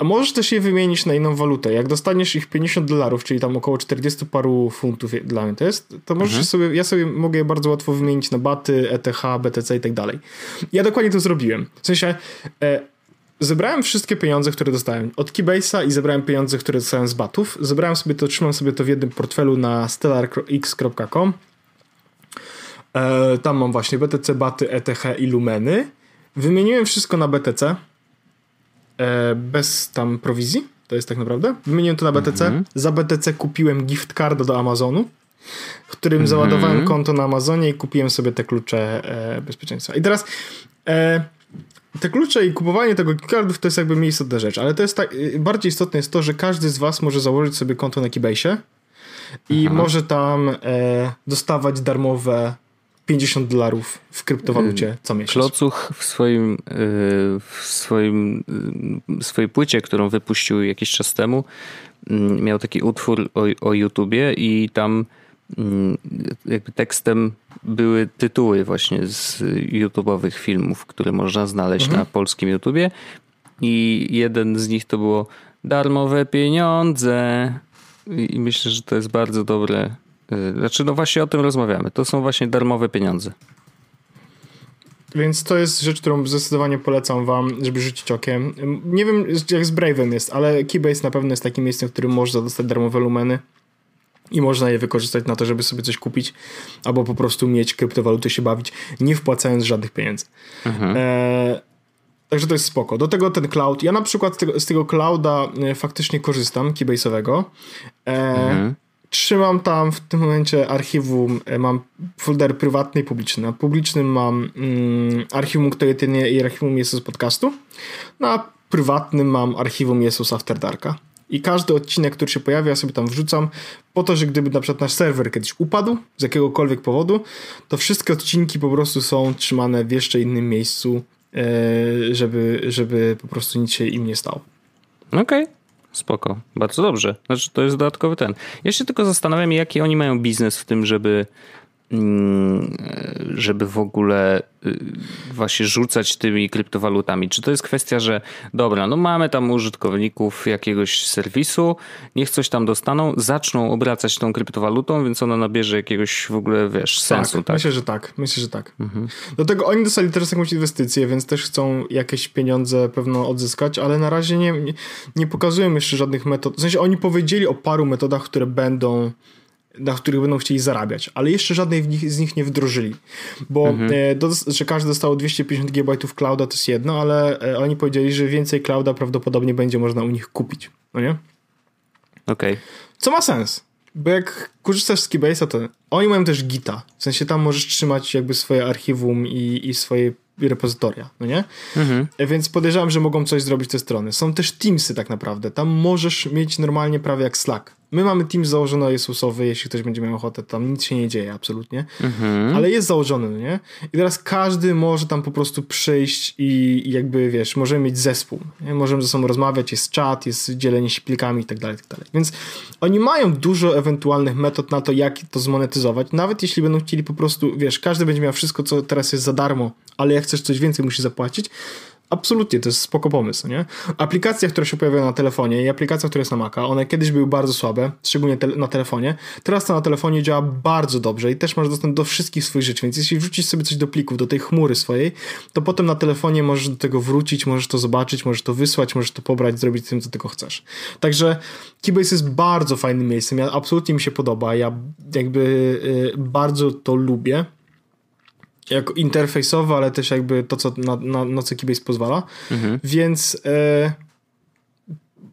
A możesz też je wymienić na inną walutę. Jak dostaniesz ich 50 dolarów, czyli tam około 40 paru funtów dla mnie to jest, to możesz mhm. sobie, ja sobie mogę je bardzo łatwo wymienić na baty, ETH, BTC i tak dalej. Ja dokładnie to zrobiłem. W sensie, e, zebrałem wszystkie pieniądze, które dostałem od Keybase'a i zebrałem pieniądze, które dostałem z batów. Zebrałem sobie to, trzymam sobie to w jednym portfelu na stellarx.com. E, tam mam właśnie BTC, baty, ETH i lumeny. Wymieniłem wszystko na BTC bez tam prowizji. To jest tak naprawdę. Wymieniłem to na BTC. Mm -hmm. Za BTC kupiłem gift carda do Amazonu, którym mm -hmm. załadowałem konto na Amazonie i kupiłem sobie te klucze e, bezpieczeństwa. I teraz e, te klucze i kupowanie tego cardów to jest jakby mniej istotna rzecz, ale to jest tak, y, bardziej istotne jest to, że każdy z was może założyć sobie konto na Keybase i Aha. może tam e, dostawać darmowe 50 dolarów w kryptowalucie co miesiąc. Klocuch w swoim, y, w swoim w swojej płycie, którą wypuścił jakiś czas temu, mm, miał taki utwór o, o YouTubie i tam Mm, jakby tekstem były tytuły właśnie z YouTube'owych filmów, które można znaleźć mhm. na polskim YouTubie i jeden z nich to było darmowe pieniądze i myślę, że to jest bardzo dobre y, znaczy no właśnie o tym rozmawiamy. To są właśnie darmowe pieniądze. Więc to jest rzecz, którą zdecydowanie polecam wam, żeby rzucić okiem. Nie wiem jak z Brave'em jest, ale Keybase na pewno jest takim miejscem, w którym można dostać darmowe lumeny i można je wykorzystać na to, żeby sobie coś kupić albo po prostu mieć kryptowaluty, się bawić, nie wpłacając żadnych pieniędzy. Mhm. E, także to jest spoko. Do tego ten cloud. Ja na przykład z tego, z tego clouda e, faktycznie korzystam, keybase'owego. E, mhm. Trzymam tam w tym momencie archiwum, e, mam folder prywatny i publiczny. Na publicznym mam mm, archiwum, które jedynie i archiwum jest z podcastu. Na prywatnym mam archiwum Jesus After Darka i każdy odcinek, który się pojawia, ja sobie tam wrzucam po to, że gdyby na przykład nasz serwer kiedyś upadł z jakiegokolwiek powodu, to wszystkie odcinki po prostu są trzymane w jeszcze innym miejscu, e, żeby, żeby po prostu nic się im nie stało. Okej. Okay. Spoko, bardzo dobrze. Znaczy, to jest dodatkowy ten. Ja się tylko zastanawiam, jaki oni mają biznes w tym, żeby żeby w ogóle y, właśnie rzucać tymi kryptowalutami? Czy to jest kwestia, że dobra, no mamy tam użytkowników jakiegoś serwisu, niech coś tam dostaną, zaczną obracać tą kryptowalutą, więc ona nabierze jakiegoś w ogóle, wiesz, sensu, tak? tak? Myślę, że tak. Myślę, że tak. Mhm. Do tego oni dostali teraz jakąś inwestycję, więc też chcą jakieś pieniądze pewno odzyskać, ale na razie nie, nie, nie pokazują jeszcze żadnych metod. W sensie oni powiedzieli o paru metodach, które będą na których będą chcieli zarabiać, ale jeszcze żadnej z nich nie wdrożyli, bo mhm. e, do, że każdy dostał 250 GB clouda to jest jedno, ale e, oni powiedzieli, że więcej clouda prawdopodobnie będzie można u nich kupić, no nie? Okej. Okay. Co ma sens, bo jak korzystasz z Keybase'a, to oni mają też Gita, w sensie tam możesz trzymać jakby swoje archiwum i, i swoje repozytoria, no nie? Mhm. E, więc podejrzewam, że mogą coś zrobić te strony. Są też Teamsy tak naprawdę, tam możesz mieć normalnie prawie jak Slack My mamy team założony Jezusowy, jeśli ktoś będzie miał ochotę, tam nic się nie dzieje absolutnie, mhm. ale jest założony, nie? I teraz każdy może tam po prostu przyjść i, i jakby, wiesz, możemy mieć zespół, nie? możemy ze sobą rozmawiać, jest czat, jest dzielenie się plikami i tak dalej, tak dalej. Więc oni mają dużo ewentualnych metod na to, jak to zmonetyzować, nawet jeśli będą chcieli po prostu, wiesz, każdy będzie miał wszystko, co teraz jest za darmo, ale jak chcesz coś więcej, musi zapłacić, Absolutnie, to jest spoko pomysł, nie? Aplikacja, która się pojawia na telefonie i aplikacja, która jest na Maca, one kiedyś były bardzo słabe, szczególnie te na telefonie. Teraz to na telefonie działa bardzo dobrze i też masz dostęp do wszystkich swoich rzeczy, więc jeśli wrzucisz sobie coś do plików, do tej chmury swojej, to potem na telefonie możesz do tego wrócić, możesz to zobaczyć, możesz to wysłać, możesz to pobrać, zrobić tym, co tylko chcesz. Także Keybase jest bardzo fajnym miejscem, ja absolutnie mi się podoba, ja jakby y, bardzo to lubię jako interfejsowo, ale też jakby to, co na, na, na co Keybase pozwala. Mhm. Więc e,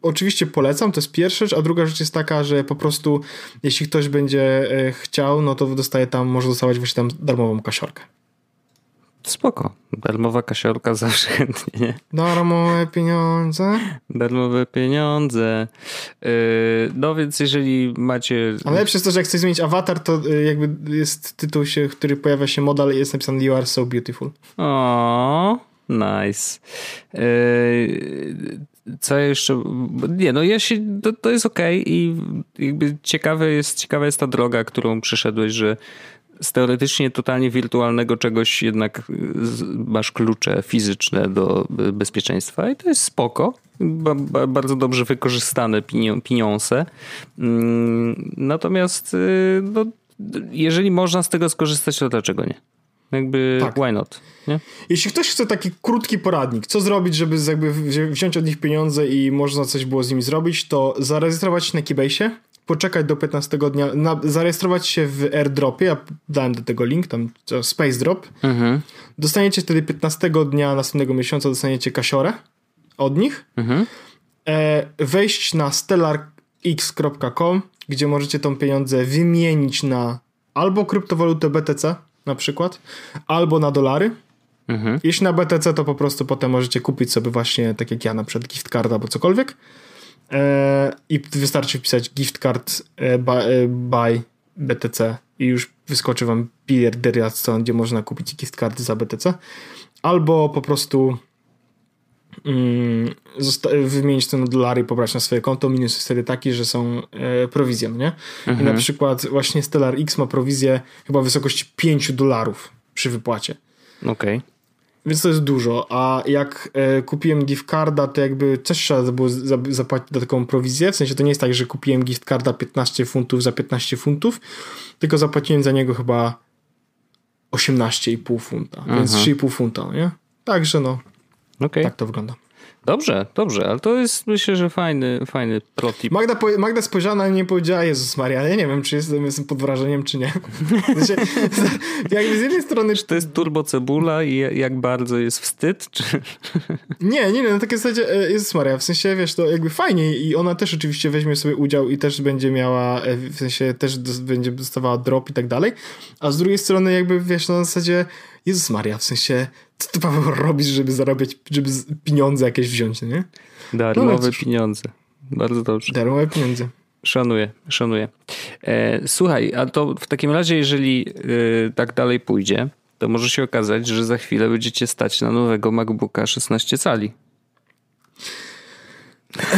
oczywiście polecam, to jest pierwsza rzecz, a druga rzecz jest taka, że po prostu jeśli ktoś będzie e, chciał, no to dostaje tam, może dostawać właśnie tam darmową kasiorkę. Spoko. Darmowa kasiorka zawsze chętnie, nie? Darmowe pieniądze. Darmowe pieniądze. Yy, no więc jeżeli macie... A najlepsze jest to, że jak chcesz zmienić awatar, to y, jakby jest tytuł, się, który pojawia się model i jest napisany You are so beautiful. O, nice. Yy, co jeszcze? Nie, no ja się, to, to jest okej okay i jakby ciekawe jest, ciekawa jest ta droga, którą przeszedłeś, że z teoretycznie totalnie wirtualnego czegoś jednak y, masz klucze fizyczne do y, bezpieczeństwa i to jest spoko. Ba, ba, bardzo dobrze wykorzystane pieniądze. Mm, natomiast y, no, jeżeli można z tego skorzystać, to dlaczego nie? Jakby tak. why not? Nie? Jeśli ktoś chce taki krótki poradnik, co zrobić, żeby jakby wziąć od nich pieniądze i można coś było z nimi zrobić, to zarejestrować się na Keybase, poczekać do 15 dnia, na, zarejestrować się w airdropie, ja dałem do tego link, tam Space Drop. Mhm. Dostaniecie wtedy 15 dnia następnego miesiąca, dostaniecie kasiorę od nich. Mhm. E, wejść na stellarx.com, gdzie możecie tą pieniądze wymienić na albo kryptowalutę BTC na przykład, albo na dolary. Mhm. Jeśli na BTC, to po prostu potem możecie kupić sobie właśnie, tak jak ja, na przykład gift albo cokolwiek. E, i wystarczy wpisać gift card e, by, e, by BTC i już wyskoczy wam peer derivation, gdzie można kupić gift cardy za BTC. Albo po prostu mm, wymienić to na dolary i pobrać na swoje konto. Minus jest wtedy taki, że są e, prowizje, no nie? Mhm. I na przykład właśnie Stellar X ma prowizję chyba w wysokości 5 dolarów przy wypłacie. Okej. Okay. Więc to jest dużo, a jak e, kupiłem gift carda, to jakby coś trzeba było za, zapłacić do taką prowizję, w sensie to nie jest tak, że kupiłem gift carda 15 funtów za 15 funtów, tylko zapłaciłem za niego chyba 18,5 funta, Aha. więc 3,5 funta, nie? Także no, okay. tak to wygląda. Dobrze, dobrze, ale to jest myślę, że fajny, fajny protip. Magda, Magda spojrzała nie powiedziała Jezus Maria, ja nie wiem, czy jestem, jestem pod wrażeniem, czy nie. Znaczy, jakby z jednej strony... Czy to jest turbo cebula i jak bardzo jest wstyd, czy... Nie, nie, nie, na takiej zasadzie e, Jezus Maria, w sensie, wiesz, to jakby fajnie i ona też oczywiście weźmie sobie udział i też będzie miała, e, w sensie też będzie dostawała drop i tak dalej, a z drugiej strony jakby, wiesz, no na zasadzie Jezus Maria, w sensie, co ty Paweł robisz, żeby zarabiać, żeby pieniądze jakieś wziąć, nie? Darmowe no, pieniądze. Bardzo dobrze. Darmowe pieniądze. Szanuję, szanuję. E, słuchaj, a to w takim razie, jeżeli e, tak dalej pójdzie, to może się okazać, że za chwilę będziecie stać na nowego MacBooka 16 cali.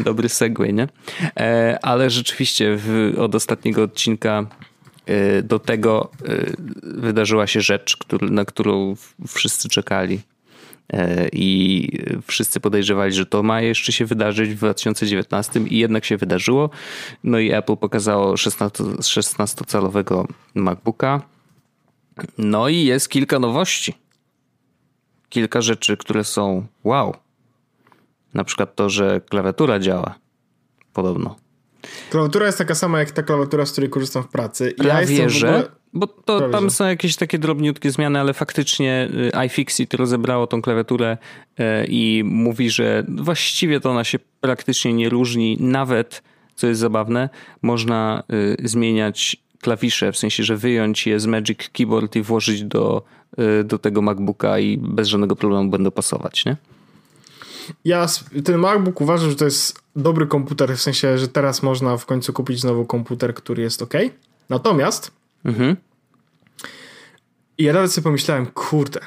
Dobry segway, nie? E, ale rzeczywiście w, od ostatniego odcinka Y, do tego y, wydarzyła się rzecz, na którą wszyscy czekali. Y, I wszyscy podejrzewali, że to ma jeszcze się wydarzyć w 2019 i jednak się wydarzyło. No i Apple pokazało 16-calowego MacBooka. No i jest kilka nowości. Kilka rzeczy, które są wow. Na przykład to, że klawiatura działa. Podobno. Klawiatura jest taka sama jak ta klawiatura, z której korzystam w pracy. Prawie, ja że... Ogóle... Bo to, Prawie, tam że. są jakieś takie drobniutkie zmiany, ale faktycznie y, iFixit rozebrało tą klawiaturę y, i mówi, że właściwie to ona się praktycznie nie różni. Nawet, co jest zabawne, można y, zmieniać klawisze, w sensie, że wyjąć je z Magic Keyboard i włożyć do, do tego MacBooka i bez żadnego problemu będą pasować, nie? Ja ten MacBook uważam, że to jest dobry komputer, w sensie, że teraz można w końcu kupić znowu komputer, który jest ok. Natomiast mhm. ja nawet sobie pomyślałem, kurde,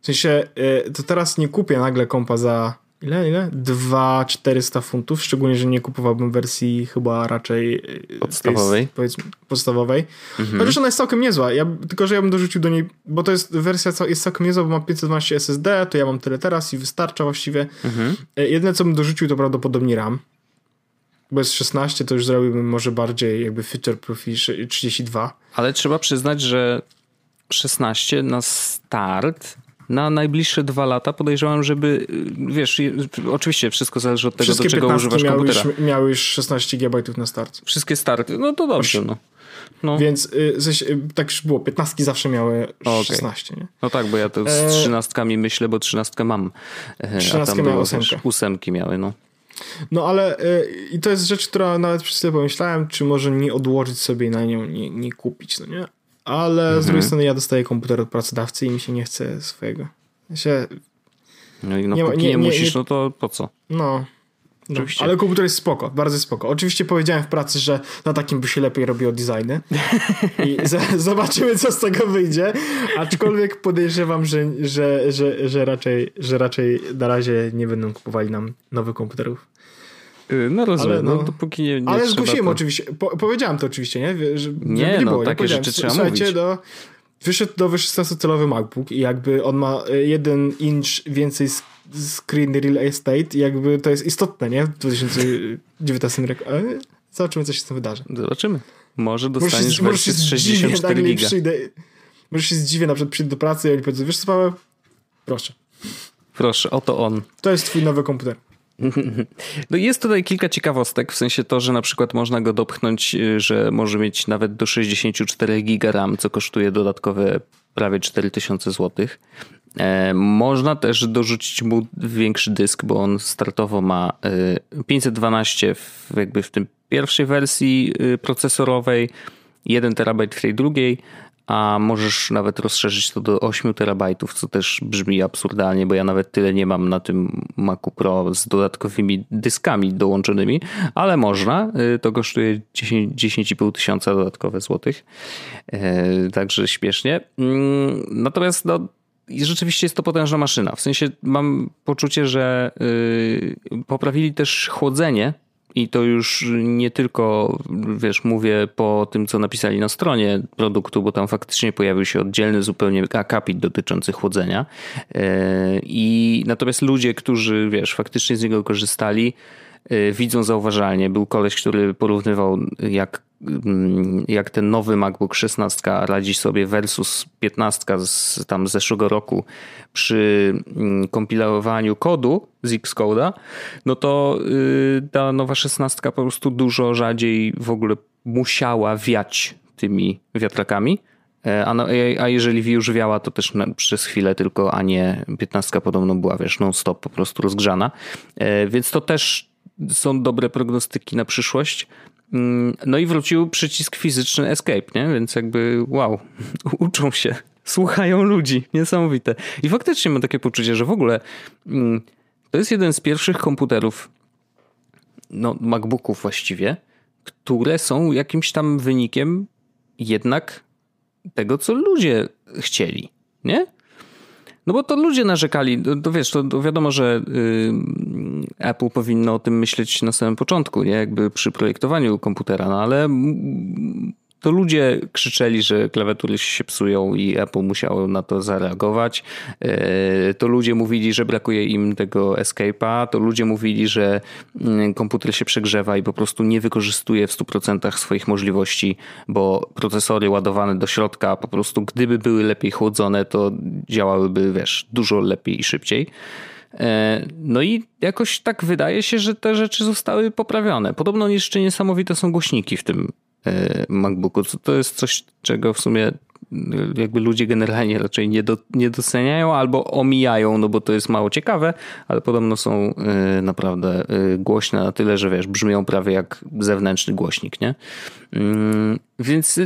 w sensie, y, to teraz nie kupię nagle kompa za ile, ile? 2400 funtów, szczególnie, że nie kupowałbym wersji chyba raczej y, podstawowej. powiedzmy, podstawowej. Mhm. Chociaż ona jest całkiem niezła, ja, tylko że ja bym dorzucił do niej, bo to jest wersja jest całkiem niezła, bo ma 512 SSD, to ja mam tyle teraz i wystarcza właściwie. Mhm. Jedyne, co bym dorzucił, to prawdopodobnie RAM. Bo jest 16, to już zrobiłbym może bardziej jakby feature proof i 32. Ale trzeba przyznać, że 16 na start na najbliższe dwa lata podejrzewam, żeby, wiesz, oczywiście wszystko zależy od tego, Wszystkie do czego używasz miały komputera. Już, miały już 16 GB na start. Wszystkie starty, no to dobrze, no. No. Więc y, tak już było, 15 zawsze miały 16, okay. nie? No tak, bo ja to z e, trzynastkami myślę, bo trzynastkę mam. 13 miały ósemkę. Ósemki miały, no. No ale y, i to jest rzecz, która nawet przez chwilę pomyślałem, czy może nie odłożyć sobie na nią, nie, nie kupić, no nie? Ale mhm. z drugiej strony ja dostaję komputer od pracodawcy i mi się nie chce swojego. Się... No i no, nie, póki nie, nie, nie musisz, no to po co? No. no. Ale komputer jest spoko, bardzo spoko. Oczywiście powiedziałem w pracy, że na takim by się lepiej robiło designy i zobaczymy, co z tego wyjdzie. Aczkolwiek podejrzewam, że, że, że, że, raczej, że raczej na razie nie będą kupowali nam nowych komputerów. Y, no rozumiem, ale, no, no dopóki nie, nie Ale zgłosiłem to... oczywiście, po, powiedziałem to oczywiście, nie? Że, nie, nie no, było, takie rzeczy trzeba Słuchajcie, mówić. Do, wyszedł nowy 16-calowy MacBook i jakby on ma y, jeden inch więcej screen real estate i jakby to jest istotne, nie? W 2019 roku. Zobaczymy, co się z tym wydarzy. Zobaczymy. Może dostaniesz się, 64 giga. Przyjdę, może się zdziwię, na przykład przyjdę do pracy i oni powiedzą, wiesz co Paweł? Proszę. Proszę, oto on. To jest twój nowy komputer. No jest tutaj kilka ciekawostek, w sensie to, że na przykład można go dopchnąć, y, że może mieć nawet do 64 giga RAM, co kosztuje dodatkowe prawie 4000 zł. E, można też dorzucić mu większy dysk, bo on startowo ma 512 y, w, jakby w tym pierwszej wersji y, procesorowej, 1 terabajt w tej drugiej, a możesz nawet rozszerzyć to do 8 terabajtów, co też brzmi absurdalnie, bo ja nawet tyle nie mam na tym Macu Pro z dodatkowymi dyskami dołączonymi, ale można. Y, to kosztuje 10,5 tysiąca dodatkowe złotych, y, także śpiesznie. Mm, natomiast no, rzeczywiście jest to potężna maszyna. W sensie mam poczucie, że y, poprawili też chłodzenie i to już nie tylko, wiesz, mówię po tym, co napisali na stronie produktu, bo tam faktycznie pojawił się oddzielny zupełnie akapit dotyczący chłodzenia. E, I natomiast ludzie, którzy, wiesz, faktycznie z niego korzystali, widzą zauważalnie. Był koleś, który porównywał, jak Mm, jak ten nowy MacBook 16 radzi sobie versus 15 z tam zeszłego roku przy mm, kompilowaniu kodu z Xcode'a, no to y, ta nowa 16 po prostu dużo rzadziej w ogóle musiała wiać tymi wiatrakami. E, a, no, a jeżeli już wiała, to też przez chwilę tylko, a nie 15 podobno była, wiesz, non-stop po prostu rozgrzana. E, więc to też są dobre prognostyki na przyszłość. Mm, no i wrócił przycisk fizyczny Escape, nie? Więc jakby wow, uczą się, słuchają ludzi, niesamowite. I faktycznie mam takie poczucie, że w ogóle mm, to jest jeden z pierwszych komputerów, no MacBooków właściwie, które są jakimś tam wynikiem jednak tego, co ludzie chcieli, nie? No bo to ludzie narzekali, to, wiesz, to, to, wiadomo, że y, Apple powinno o tym myśleć na samym początku, nie? Jakby przy projektowaniu komputera, no ale to ludzie krzyczeli, że klawiatury się psują i Apple musiało na to zareagować. E, to ludzie mówili, że brakuje im tego escape'a. To ludzie mówili, że mm, komputer się przegrzewa i po prostu nie wykorzystuje w 100% swoich możliwości, bo procesory ładowane do środka po prostu gdyby były lepiej chłodzone, to działałyby, wiesz, dużo lepiej i szybciej. E, no i jakoś tak wydaje się, że te rzeczy zostały poprawione. Podobno jeszcze niesamowite są głośniki w tym MacBooku. To jest coś, czego w sumie e, jakby ludzie generalnie raczej nie, do, nie doceniają albo omijają, no bo to jest mało ciekawe, ale podobno są e, naprawdę głośne na tyle, że wiesz, brzmią prawie jak zewnętrzny głośnik, nie? Mm, więc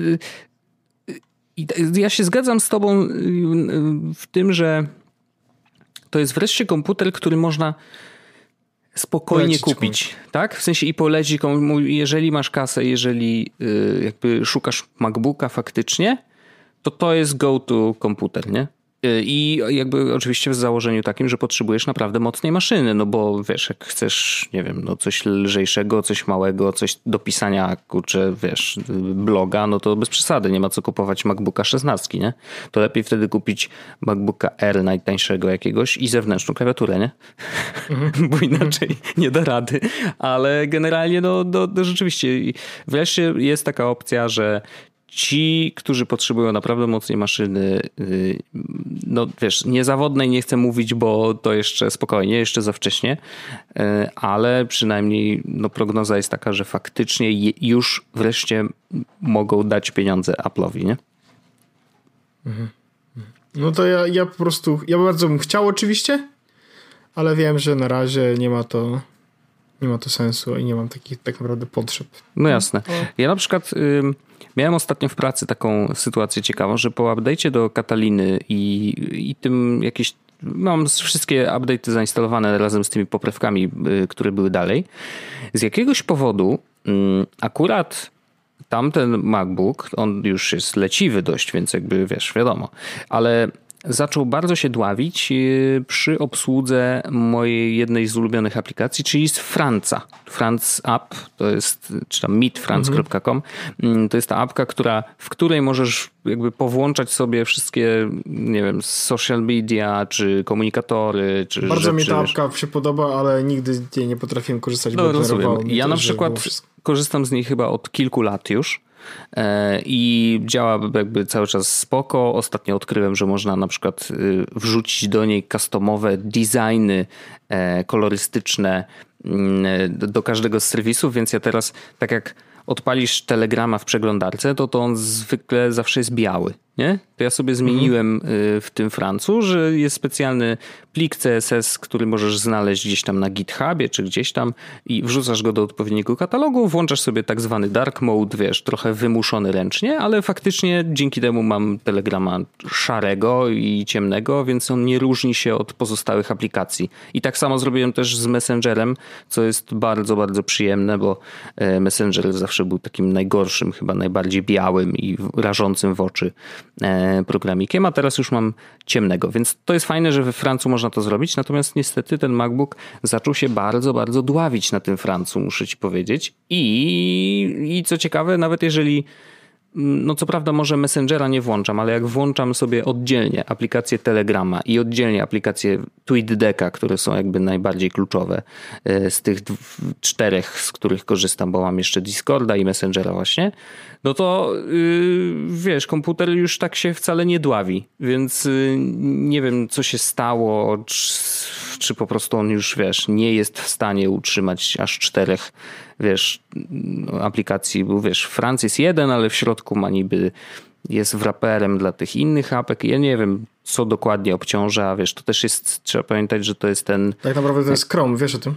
ja się zgadzam z tobą w tym, że to jest wreszcie komputer, który można spokojnie kupić, komuś. tak? W sensie i polecić komuś, jeżeli masz kasę, jeżeli y, jakby szukasz MacBooka faktycznie, to to jest go-to komputer, nie? Y, I jakby oczywiście w założeniu takim, że potrzebujesz naprawdę mocnej maszyny, no bo wiesz, jak chcesz, nie wiem, no coś lżejszego, coś małego, coś do pisania, kurczę, wiesz, bloga, no to bez przesady, nie ma co kupować MacBooka 16, nie? To lepiej wtedy kupić MacBooka R najtańszego jakiegoś i zewnętrzną klawiaturę, nie? Mhm. bo inaczej nie da rady. Ale generalnie, no, no, no rzeczywiście, wreszcie jest taka opcja, że ci, którzy potrzebują naprawdę mocnej maszyny, y, no wiesz, niezawodnej nie chcę mówić, bo to jeszcze spokojnie, jeszcze za wcześnie, y, ale przynajmniej no, prognoza jest taka, że faktycznie już wreszcie mogą dać pieniądze Apple'owi, nie? Mhm. No to ja, ja po prostu, ja bardzo bym chciał oczywiście, ale wiem, że na razie nie ma to nie ma to sensu i nie mam takich tak naprawdę potrzeb. No jasne. Ja na przykład Miałem ostatnio w pracy taką sytuację ciekawą, że po update'cie do Kataliny i, i tym jakieś mam wszystkie update'y zainstalowane razem z tymi poprawkami, y, które były dalej. Z jakiegoś powodu mm, akurat tamten MacBook, on już jest leciwy dość, więc jakby wiesz, wiadomo, ale zaczął bardzo się dławić y, przy obsłudze mojej jednej z ulubionych aplikacji, czyli z Franca. France App, to jest, czy tam meetfrance.com, mhm. to jest ta apka, która, w której możesz jakby powłączać sobie wszystkie, nie wiem, social media, czy komunikatory, czy Bardzo rzeczy, mi ta apka się podoba, ale nigdy nie potrafiłem korzystać, no, bo rozumiem. Ja na przykład korzystam z niej chyba od kilku lat już E, i działa jakby cały czas spoko. Ostatnio odkryłem, że można na przykład y, wrzucić do niej customowe designy e, kolorystyczne mm, do każdego z serwisów, więc ja teraz tak jak odpalisz telegrama w przeglądarce, to to on zwykle zawsze jest biały nie? To ja sobie zmieniłem mhm. w tym Francu, że jest specjalny plik CSS, który możesz znaleźć gdzieś tam na GitHubie czy gdzieś tam i wrzucasz go do odpowiedniego katalogu, włączasz sobie tak zwany dark mode, wiesz, trochę wymuszony ręcznie, ale faktycznie dzięki temu mam Telegrama szarego i ciemnego, więc on nie różni się od pozostałych aplikacji. I tak samo zrobiłem też z Messengerem, co jest bardzo, bardzo przyjemne, bo e, Messenger zawsze był takim najgorszym, chyba najbardziej białym i rażącym w oczy programikiem, a teraz już mam ciemnego, więc to jest fajne, że we Francu można to zrobić, natomiast niestety ten MacBook zaczął się bardzo, bardzo dławić na tym Francu, muszę ci powiedzieć. I, i co ciekawe, nawet jeżeli no co prawda może Messengera nie włączam, ale jak włączam sobie oddzielnie aplikację Telegrama i oddzielnie aplikację TweetDecka, które są jakby najbardziej kluczowe e, z tych czterech, z których korzystam, bo mam jeszcze Discorda i Messengera właśnie, no to yy, wiesz, komputer już tak się wcale nie dławi, więc yy, nie wiem co się stało, czy, czy po prostu on już wiesz, nie jest w stanie utrzymać aż czterech wiesz, aplikacji, bo wiesz, Franc jest jeden, ale w środku ma niby jest wraperem dla tych innych apek. Ja nie wiem, co dokładnie obciąża, wiesz, to też jest, trzeba pamiętać, że to jest ten... Tak naprawdę to jest Chrome, wiesz o tym?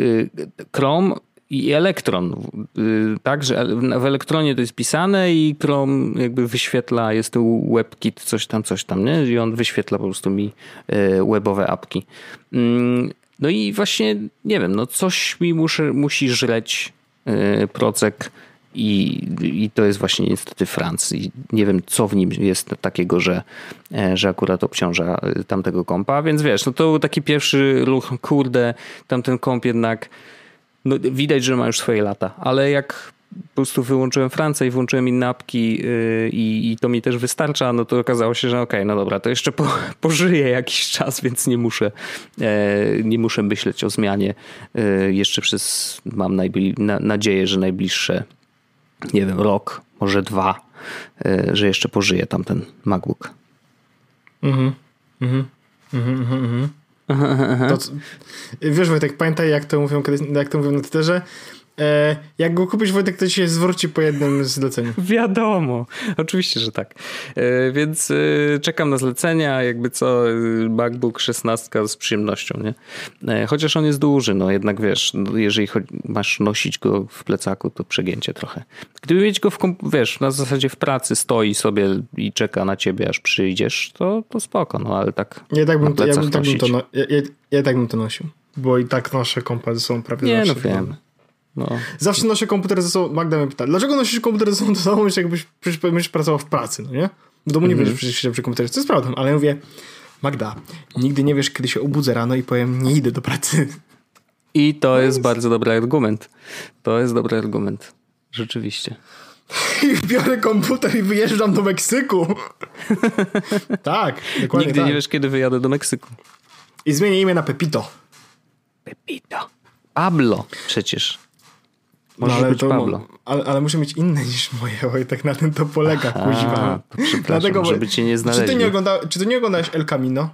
Y, Chrome i Elektron, y, tak, że w Elektronie to jest pisane i Chrome jakby wyświetla, jest tu WebKit, coś tam, coś tam, nie? I on wyświetla po prostu mi y, webowe apki. Mm, no i właśnie, nie wiem, no coś mi muszę, musi żreć yy, procek i, i to jest właśnie niestety Franc. I nie wiem, co w nim jest takiego, że, e, że akurat obciąża tamtego kompa, więc wiesz, no to był taki pierwszy ruch, kurde, tamten komp jednak no, widać, że ma już swoje lata, ale jak po prostu wyłączyłem Francję i włączyłem inne apki yy, i, to mi też wystarcza, no to okazało się, że okej, okay, no dobra, to jeszcze po, pożyję jakiś czas, więc nie muszę, e, nie muszę myśleć o zmianie e, jeszcze przez, mam na, nadzieję, że najbliższe, nie wiem, rok, może dwa, e, że jeszcze pożyję tamten MacBook. Mhm, mhm, mhm, mhm. Mhm. To, wiesz Wojtek, pamiętaj jak to mówią, jak to mówią na Twitterze, jak go kupisz, Wojtek, to ci się zwróci po jednym zleceniu. Wiadomo, oczywiście, że tak. E, więc e, czekam na zlecenia, jakby co, MacBook 16 z przyjemnością, nie? Chociaż on jest duży, no jednak wiesz, no, jeżeli masz nosić go w plecaku, to przegięcie trochę. Gdyby mieć go w, wiesz, na zasadzie w pracy stoi sobie i czeka na ciebie, aż przyjdziesz, to, to spoko, no ale tak ja tak bym, ja, bym, tak bym to, no, ja, ja, ja tak bym to nosił. bo i tak nasze komputery są prawie Nie, zawsze. no wiem. No. Zawsze noszę komputer ze sobą. Magda mnie pyta, dlaczego nosisz komputer ze sobą ze sobą, jakbyś przecież pracował w pracy, no nie? W domu nie Mhm. będziesz przecież przy komputerze, to jest prawdą, ale ja mówię, Magda, nigdy nie wiesz, kiedy się obudzę rano i powiem, nie idę do pracy. I to jest bardzo dobry argument. To jest dobry argument. Rzeczywiście. I biorę komputer i wyjeżdżam do Meksyku. tak, dokładnie Nigdy tak. nie wiesz, kiedy wyjadę do Meksyku. I zmienię imię na Pepito. Pepito. Pablo przecież. Możesz No, ale być to- Pablo. Ale, ale muszę mieć inne niż moje, bo i tak na tym to polega, Aha, kuźwa. przepraszam, żeby cię nie Czy ty znaleźli. nie, ogląda, czy ty nie oglądałeś El Camino?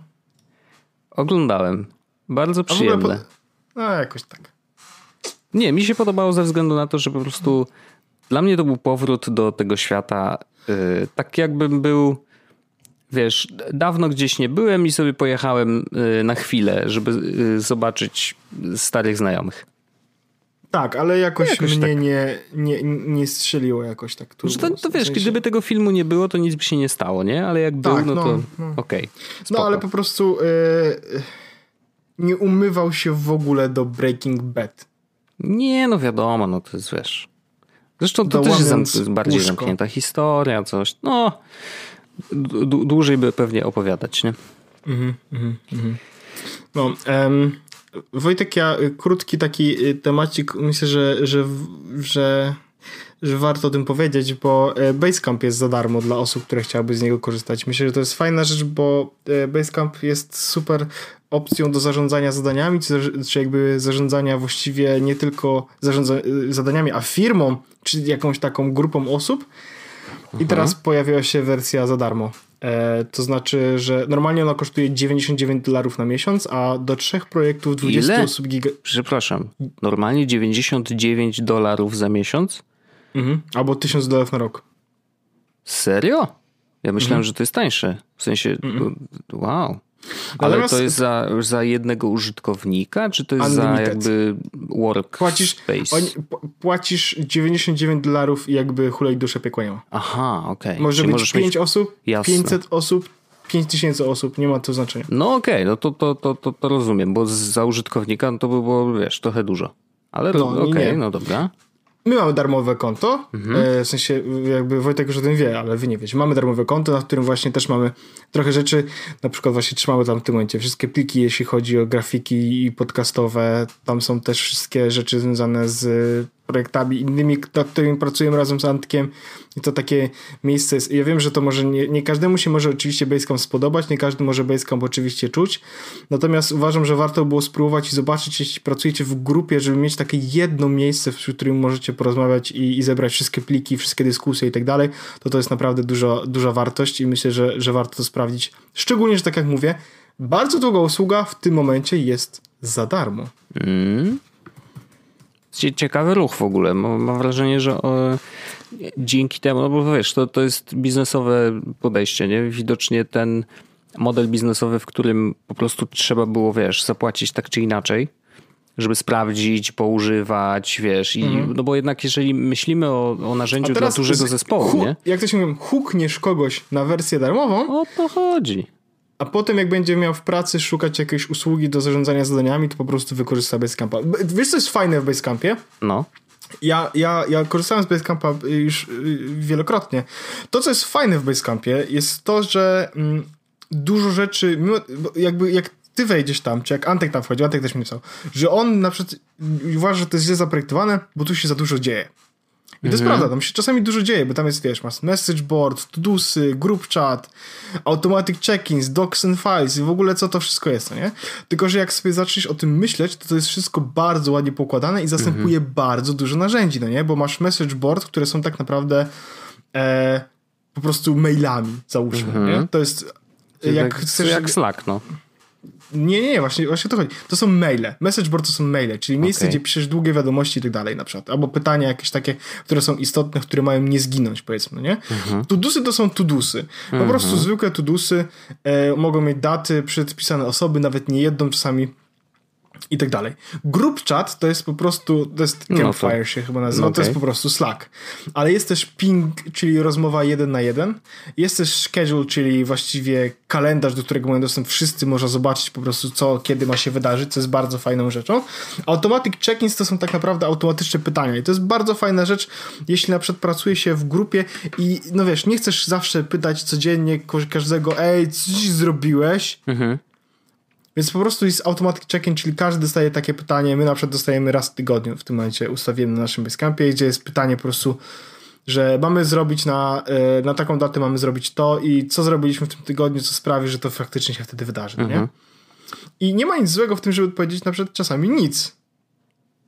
Oglądałem. Bardzo przyjemne. Po... No, jakoś tak. Nie, mi się podobało ze względu na to, że po prostu dla mnie to był powrót do tego świata. Yy, tak jakbym był, wiesz, dawno gdzieś nie byłem i sobie pojechałem yy, na chwilę, żeby yy, zobaczyć starych znajomych. Tak, ale jakoś, Jakoś mnie tak. nie, nie, nie strzeliło jakoś tak tu. Że to, to wiesz, gdyby tego filmu nie było, to nic by się nie stało, nie? Ale jak był, Tak, no, no, to no. okej. No spoko. ale po prostu e, nie umywał się w ogóle do Breaking Bad. Nie, no wiadomo, no to jest, wiesz... Zresztą to też jest bardziej łóżko. zamknięta historia, coś. No, dłużej by pewnie opowiadać, nie? No, em, Wojtek, ja y, krótki taki y, temacik, myślę, że, że, że, że warto o tym powiedzieć, bo e, Basecamp jest za darmo dla osób, które chciałyby z niego korzystać. Myślę, że to jest fajna rzecz, bo Basecamp jest super opcją do zarządzania zadaniami, czy, jakby zarządzania właściwie nie tylko zarządza, y, zadaniami, a firmą, czy jakąś taką grupą osób. I teraz pojawiła się wersja za darmo. E, to znaczy, że normalnie ona kosztuje 99 dolarów na miesiąc, a do trzech projektów 20 Ile? osób giga... Przepraszam, normalnie 99 dolarów za miesiąc? Mhm. Albo 1000 dolarów na rok. Serio? Ja myślałem, Mhm. że to jest tańsze. W sensie, wow. Ale Natomiast- to jest za, za jednego użytkownika, czy to jest za Unlimited. jakby work Płacisz, space? oni, płacisz 99 dolarów i jakby hulej duszę piekła nie ma. Aha, okej. Może Czyli być możesz 5 mieć... osób, Jasne. 500 osób, 5000 osób, nie ma to znaczenia. No okej, no to, to, to, to, to rozumiem, bo za użytkownika no to by było, wiesz, trochę dużo. Ale No, okej, nie. no dobra. My mamy darmowe konto, Mhm. e, w sensie jakby Wojtek już o tym wie, ale wy nie wiecie. Mamy darmowe konto, na którym właśnie też mamy trochę rzeczy, na przykład właśnie trzymamy tam w tym momencie wszystkie pliki, jeśli chodzi o grafiki i podcastowe, tam są też wszystkie rzeczy związane z projektami innymi, nad którymi pracujemy razem z Antkiem i to takie miejsce jest, ja wiem, że to może nie, nie każdemu się może oczywiście Basecamp spodobać, nie każdy może Basecamp oczywiście czuć, natomiast uważam, że warto było spróbować i zobaczyć, jeśli pracujecie w grupie, żeby mieć takie jedno miejsce, w którym możecie porozmawiać i, i zebrać wszystkie pliki, wszystkie dyskusje i tak dalej, to to jest naprawdę dużo, duża wartość i myślę, że, że warto to sprawdzić. Szczególnie, że tak jak mówię, bardzo długa usługa w tym momencie jest za darmo. Mm. Cie- Ciekawy ruch w ogóle. Mam, mam wrażenie, że o, dzięki temu, no bo wiesz, to, to jest biznesowe podejście, nie? Widocznie ten model biznesowy, w którym po prostu trzeba było, wiesz, zapłacić tak czy inaczej, żeby sprawdzić, poużywać, wiesz, i, no bo jednak jeżeli myślimy o, o narzędziu dla dużego zespołu, hu- nie? Jak to się mówi, hukniesz kogoś na wersję darmową, O to chodzi. A potem jak będzie miał w pracy szukać jakiejś usługi do zarządzania zadaniami, to po prostu wykorzysta Basecampa. Wiesz, co jest fajne w Basecampie? No. Ja, ja, ja korzystałem z Basecampa już y, wielokrotnie. To, co jest fajne w Basecampie, jest to, że mm, dużo rzeczy, mimo, jakby jak ty wejdziesz tam, czy jak Antek tam wchodzi, Antek też mi pisał, że on na przykład uważa, że to jest źle zaprojektowane, bo tu się za dużo dzieje. I to jest prawda, tam się czasami dużo dzieje, bo tam jest, wiesz, masz message board, tudusy, group chat, automatic check-ins, docs and files i w ogóle co to wszystko jest, no nie? Tylko, że jak sobie zaczniesz o tym myśleć, to to jest wszystko bardzo ładnie pokładane i zastępuje bardzo dużo narzędzi, no nie? Bo masz message board, które są tak naprawdę e, po prostu mailami, załóżmy, nie? To jest... Jak jak, chcesz, jak Slack, no. Nie, nie, nie, właśnie, właśnie o to chodzi. To są maile. Message board to są maile, czyli miejsce, Okej. gdzie piszesz długie wiadomości i tak dalej na przykład. Albo pytania jakieś takie, które są istotne, które mają nie zginąć, powiedzmy, nie? Mhm. Tudusy to są tudusy. Po prostu zwykłe tudusy e, mogą mieć daty, przedpisane osoby, nawet nie jedną, czasami i tak dalej. Group chat to jest po prostu, to jest no Campfire no się chyba nazywa, okay. to jest po prostu Slack. Ale jest też ping, czyli rozmowa jeden na jeden. Jest też schedule, czyli właściwie kalendarz, do którego mają dostęp wszyscy, można zobaczyć po prostu co, kiedy ma się wydarzyć, co jest bardzo fajną rzeczą. Automatic check-ins to są tak naprawdę automatyczne pytania i to jest bardzo fajna rzecz, jeśli na przykład pracuje się w grupie i no wiesz, nie chcesz zawsze pytać codziennie każdego, ej, co dziś zrobiłeś? Mhm więc po prostu jest automatic check-in, czyli każdy dostaje takie pytanie. My na przykład dostajemy raz w tygodniu w tym momencie ustawiłem na naszym Basecampie, gdzie jest pytanie po prostu, że mamy zrobić na, e, na taką datę mamy zrobić to i co zrobiliśmy w tym tygodniu, co sprawi, że to faktycznie się wtedy wydarzy, mhm. nie? I nie ma nic złego w tym, żeby powiedzieć na przykład czasami nic.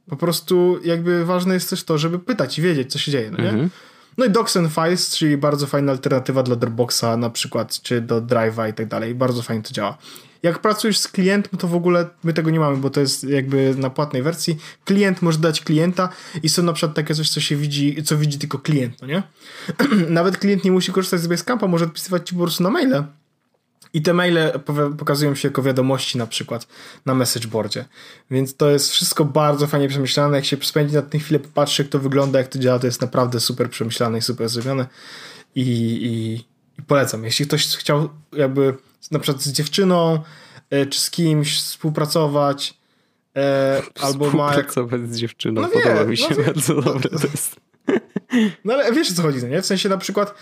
Po prostu jakby ważne jest też to, żeby pytać i wiedzieć, co się dzieje, no nie? Mhm. No i Docs and Files, czyli bardzo fajna alternatywa dla Dropboxa na przykład, czy do Drive'a i tak dalej. Bardzo fajnie to działa. Jak pracujesz z klientem, to w ogóle my tego nie mamy, bo to jest jakby na płatnej wersji. Klient może dać klienta i są na przykład takie coś, co się widzi, co widzi tylko klient, no nie? Nawet klient nie musi korzystać z Basecampa, może odpisywać ci po prostu na maile. I te maile pokazują się jako wiadomości na przykład na messageboardzie. Więc to jest wszystko bardzo fajnie przemyślane. Jak się spędzi na tym chwilę, popatrzy jak to wygląda, jak to działa, to jest naprawdę super przemyślane i super zrobione. I, i, i polecam. Jeśli ktoś chciał jakby na przykład z dziewczyną e, czy z kimś współpracować e, albo ma... Współpracować z dziewczyną, no podoba wie, mi się no, bardzo no, dobre to jest. No ale wiesz o co chodzi, no nie? W sensie na przykład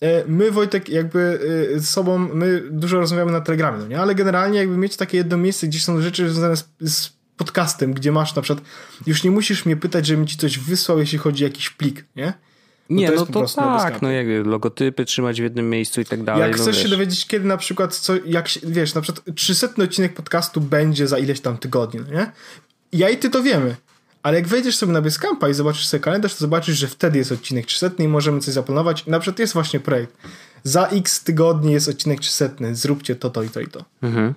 e, my Wojtek jakby z sobą, my dużo rozmawiamy na Telegramie, no nie? Ale generalnie jakby mieć takie jedno miejsce, gdzie są rzeczy związane z, z podcastem, gdzie masz na przykład, już nie musisz mnie pytać, żebym ci coś wysłał, jeśli chodzi o jakiś plik, nie? nie, to no to tak, no jak logotypy trzymać w jednym miejscu i tak dalej. Jak no chcesz wiesz. się dowiedzieć, kiedy na przykład, co, jak się, wiesz, na przykład 300 odcinek podcastu będzie za ileś tam tygodni, no nie? Ja i ty to wiemy. Ale jak wejdziesz sobie na Basecampa i zobaczysz sobie kalendarz, to zobaczysz, że wtedy jest odcinek 300 i możemy coś zaplanować. Na przykład jest właśnie projekt. Za x tygodni jest odcinek 300, zróbcie to, to i to i to. Mhm.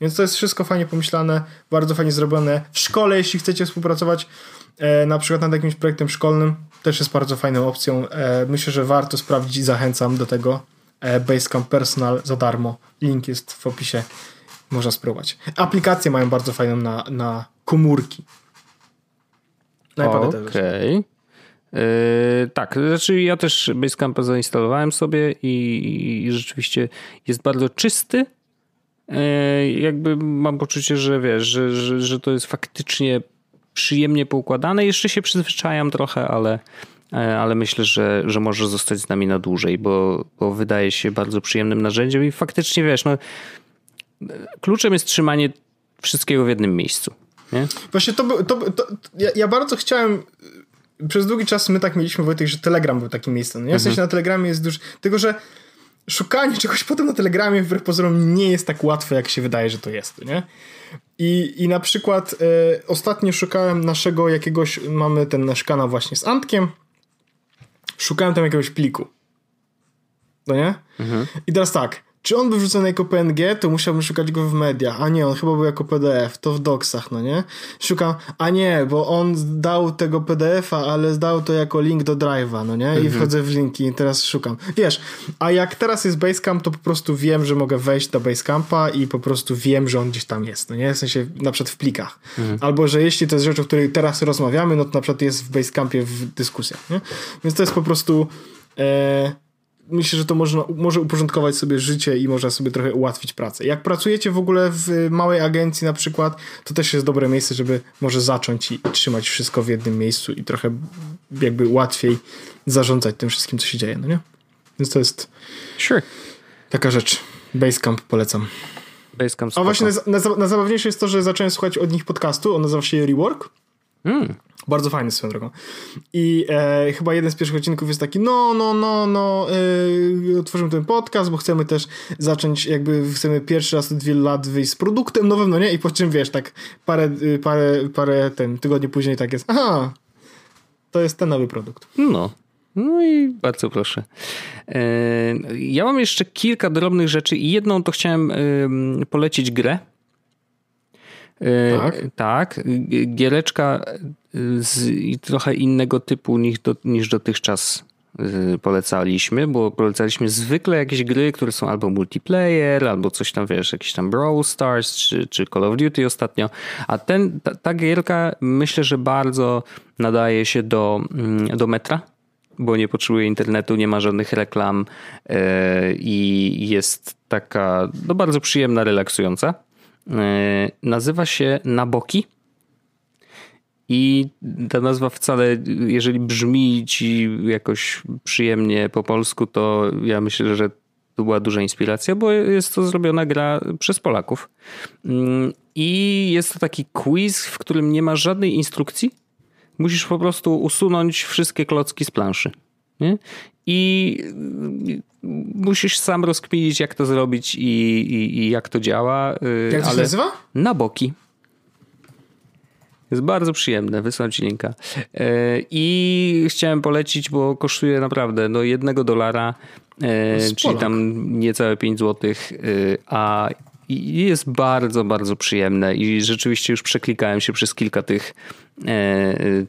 Więc to jest wszystko fajnie pomyślane, bardzo fajnie zrobione. W szkole, jeśli chcecie współpracować e, na przykład nad jakimś projektem szkolnym, też jest bardzo fajną opcją. E, myślę, że warto sprawdzić i zachęcam do tego. E, Basecamp Personal za darmo. Link jest w opisie. Można spróbować. Aplikacje mają bardzo fajną na, na komórki. Okej. Okay. Yy, tak, znaczy ja też Basecampa zainstalowałem sobie i, i rzeczywiście jest bardzo czysty. Yy, jakby mam poczucie, że wiesz, że, że, że to jest faktycznie przyjemnie poukładane. Jeszcze się przyzwyczajam trochę, ale, e, ale myślę, że, że może zostać z nami na dłużej, bo, bo wydaje się bardzo przyjemnym narzędziem i faktycznie wiesz, no, kluczem jest trzymanie wszystkiego w jednym miejscu. Nie? Właśnie to, to, to ja, ja, bardzo chciałem przez długi czas my tak mieliśmy Wojtek, że Telegram był takim miejscem. Nie? W sensie mhm. na Telegramie jest dużo, tylko że szukanie czegoś potem na Telegramie wbrew pozorom nie jest tak łatwe, jak się wydaje, że to jest, nie? I, i na przykład e, ostatnio szukałem naszego jakiegoś, mamy ten nasz kanał właśnie z Antkiem, szukałem tam jakiegoś pliku. No nie? Mhm. I teraz tak, czy on był wrzucony jako PNG, to musiałbym szukać go w mediach. A nie, on chyba był jako PDF, to w docsach, no nie? Szukam, a nie, bo on dał tego PDF-a, ale zdał to jako link do Drive'a, no nie? I mhm. wchodzę w linki i teraz szukam. Wiesz, a jak teraz jest Basecamp, to po prostu wiem, że mogę wejść do Basecampa i po prostu wiem, że on gdzieś tam jest, no nie? W sensie na przykład w plikach. Mhm. Albo, że jeśli to jest rzecz, o której teraz rozmawiamy, no to na przykład jest w Basecampie w dyskusjach, nie? Więc to jest po prostu... E, myślę, że to można, może uporządkować sobie życie i można sobie trochę ułatwić pracę. Jak pracujecie w ogóle w małej agencji na przykład, to też jest dobre miejsce, żeby może zacząć i trzymać wszystko w jednym miejscu i trochę jakby łatwiej zarządzać tym wszystkim, co się dzieje, no nie? Więc to jest sure. taka rzecz. Basecamp polecam. Basecamp spoko. A właśnie najzabawniejsze jest to, że zacząłem słuchać od nich podcastu, on nazywa się Rework. Mm. Bardzo fajny swoją drogą. I e, chyba jeden z pierwszych odcinków jest taki, no, no, no, no, e, otworzymy ten podcast, bo chcemy też zacząć, jakby chcemy pierwszy raz od wielu lat wyjść z produktem nowym, no nie? I po czym, wiesz, tak parę, y, parę, parę ten, tygodni później tak jest, aha, to jest ten nowy produkt. No. No i bardzo proszę. E, ja mam jeszcze kilka drobnych rzeczy i jedną to chciałem polecić grę E, tak? tak. Giereczka z trochę innego typu niż, do, niż dotychczas polecaliśmy, bo polecaliśmy zwykle jakieś gry, które są albo multiplayer, albo coś tam, wiesz, jakiś tam Brawl Stars, czy, czy Call of Duty ostatnio, a ten, ta, ta gierka myślę, że bardzo nadaje się do, mm, do metra, bo nie potrzebuje internetu, nie ma żadnych reklam i jest taka no, bardzo przyjemna, relaksująca. Nazywa się Naboki i ta nazwa wcale, jeżeli brzmi ci jakoś przyjemnie po polsku, to ja myślę, że to była duża inspiracja, bo jest to zrobiona gra przez Polaków. Mm, I jest to taki quiz, w którym nie ma żadnej instrukcji. Musisz po prostu usunąć wszystkie klocki z planszy. Nie? I musisz sam rozkminić, jak to zrobić i, i, i jak to działa. Y, jak to się nazywa? Na boki. Jest bardzo przyjemne, linka. E, I chciałem polecić, bo kosztuje naprawdę do jednego dolara, e, czyli tam niecałe 5 złotych, e, a jest bardzo, bardzo przyjemne i rzeczywiście już przeklikałem się przez kilka tych,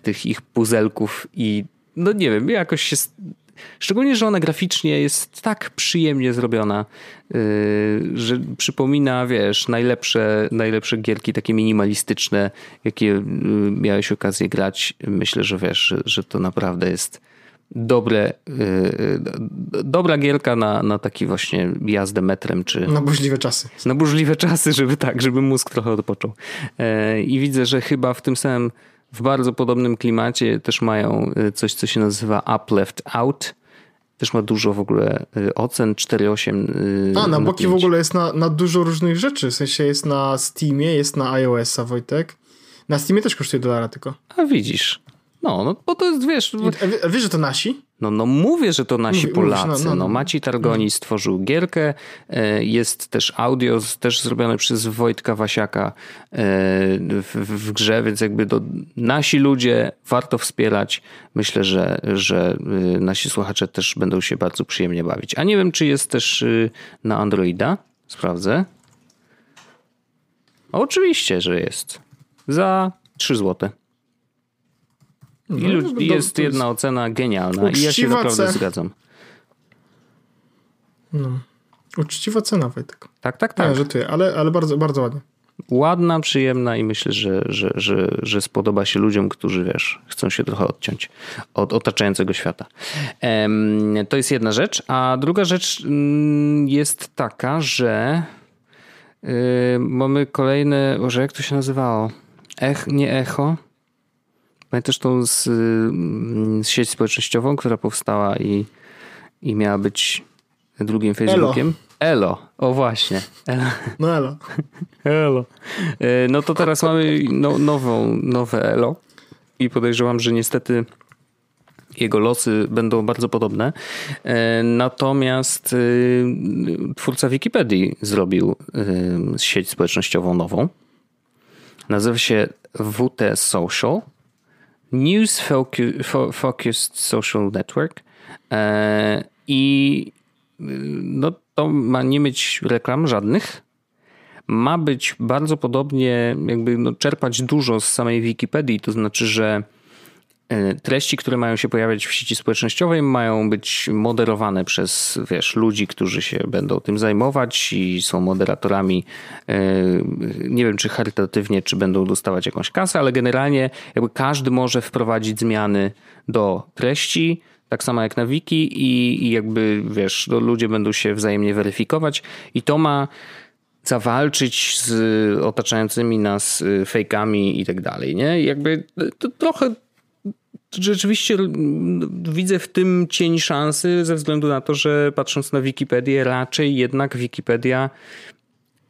tych ich puzelków i no nie wiem, jakoś się Szczególnie, że ona graficznie jest tak przyjemnie zrobiona, yy, że przypomina, wiesz, najlepsze, najlepsze gierki takie minimalistyczne, jakie yy, miałeś okazję grać. Myślę, że wiesz, że, to naprawdę jest dobre, yy, dobra gierka na, na taki właśnie jazdę metrem, czy... Na burzliwe czasy. Na burzliwe czasy, żeby tak, żeby mózg trochę odpoczął. I widzę, że chyba w tym samym w bardzo podobnym klimacie też mają y, coś, co się nazywa Up Left Out. Też ma dużo w ogóle y, ocen, 4,8. Y, A, na, na boki 5. w ogóle jest na, na dużo różnych rzeczy. W sensie jest na Steamie, jest na iOS-a, Wojtek. Na Steamie też kosztuje dolara tylko. A widzisz. No, no bo to jest, wiesz... A wiesz, że to nasi? No, no mówię, że to nasi Mówi, Polacy. No, no, no. no Maciej Targoni stworzył gierkę. E, jest też audio, też zrobione przez Wojtka Wasiaka e, w, w grze, więc jakby to nasi ludzie warto wspierać. Myślę, że, że e, nasi słuchacze też będą się bardzo przyjemnie bawić. A nie wiem, czy jest też na Androida. Sprawdzę. Oczywiście, że jest. Za 3 złote. I no, jest jedna ocena genialna i ja się naprawdę zgadzam. No. Uczciwa cena, Wojtek. Tak, tak, tak. Nie, że ty, ale, ale bardzo, bardzo ładnie. Ładna, przyjemna i myślę, że, że, że, że spodoba się ludziom, którzy, wiesz, chcą się trochę odciąć od otaczającego świata. To jest jedna rzecz. A druga rzecz mm, jest taka, że y, mamy kolejne, może jak to się nazywało? Ech, nie echo, Pamiętasz tą z, mm, z sieć społecznościową, która powstała i, i miała być drugim Facebookiem? Elo. Elo. O właśnie. Elo. No Elo. Elo. E, no to teraz mamy no, nową, nowe Elo i podejrzewam, że niestety jego losy będą bardzo podobne. E, natomiast e, twórca Wikipedii zrobił sieć społecznościową nową. Nazywa się WT Social News Focused Social Network e, i no, to ma nie mieć reklam żadnych. Ma być bardzo podobnie, jakby no, czerpać dużo z samej Wikipedii, to znaczy, że treści, które mają się pojawiać w sieci społecznościowej, mają być moderowane przez wiesz, ludzi, którzy się będą tym zajmować i są moderatorami. E, nie wiem, czy charytatywnie, czy będą dostawać jakąś kasę, ale generalnie jakby każdy może wprowadzić zmiany do treści. Tak samo jak na wiki i, i jakby wiesz, ludzie będą się wzajemnie weryfikować i to ma zawalczyć z otaczającymi nas y, fejkami i tak dalej, nie? Jakby to trochę rzeczywiście widzę w tym cień szansy ze względu na to, że patrząc na Wikipedię, raczej jednak Wikipedia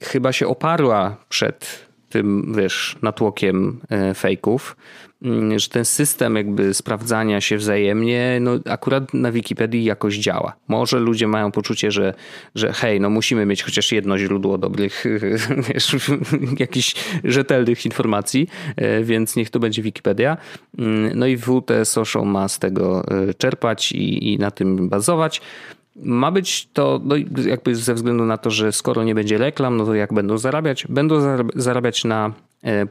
chyba się oparła przed tym, wiesz, natłokiem e, fejków, mm, że ten system jakby sprawdzania się wzajemnie, no akurat na Wikipedii jakoś działa. Może ludzie mają poczucie, że, że hej, no musimy mieć chociaż jedno źródło dobrych, wiesz, jakichś rzetelnych informacji, e, więc niech to będzie Wikipedia. Mm, no i WT Social ma z tego e, czerpać i, i na tym bazować. Ma być to no jakby ze względu na to, że skoro nie będzie reklam, no to jak będą zarabiać? Będą zarabiać na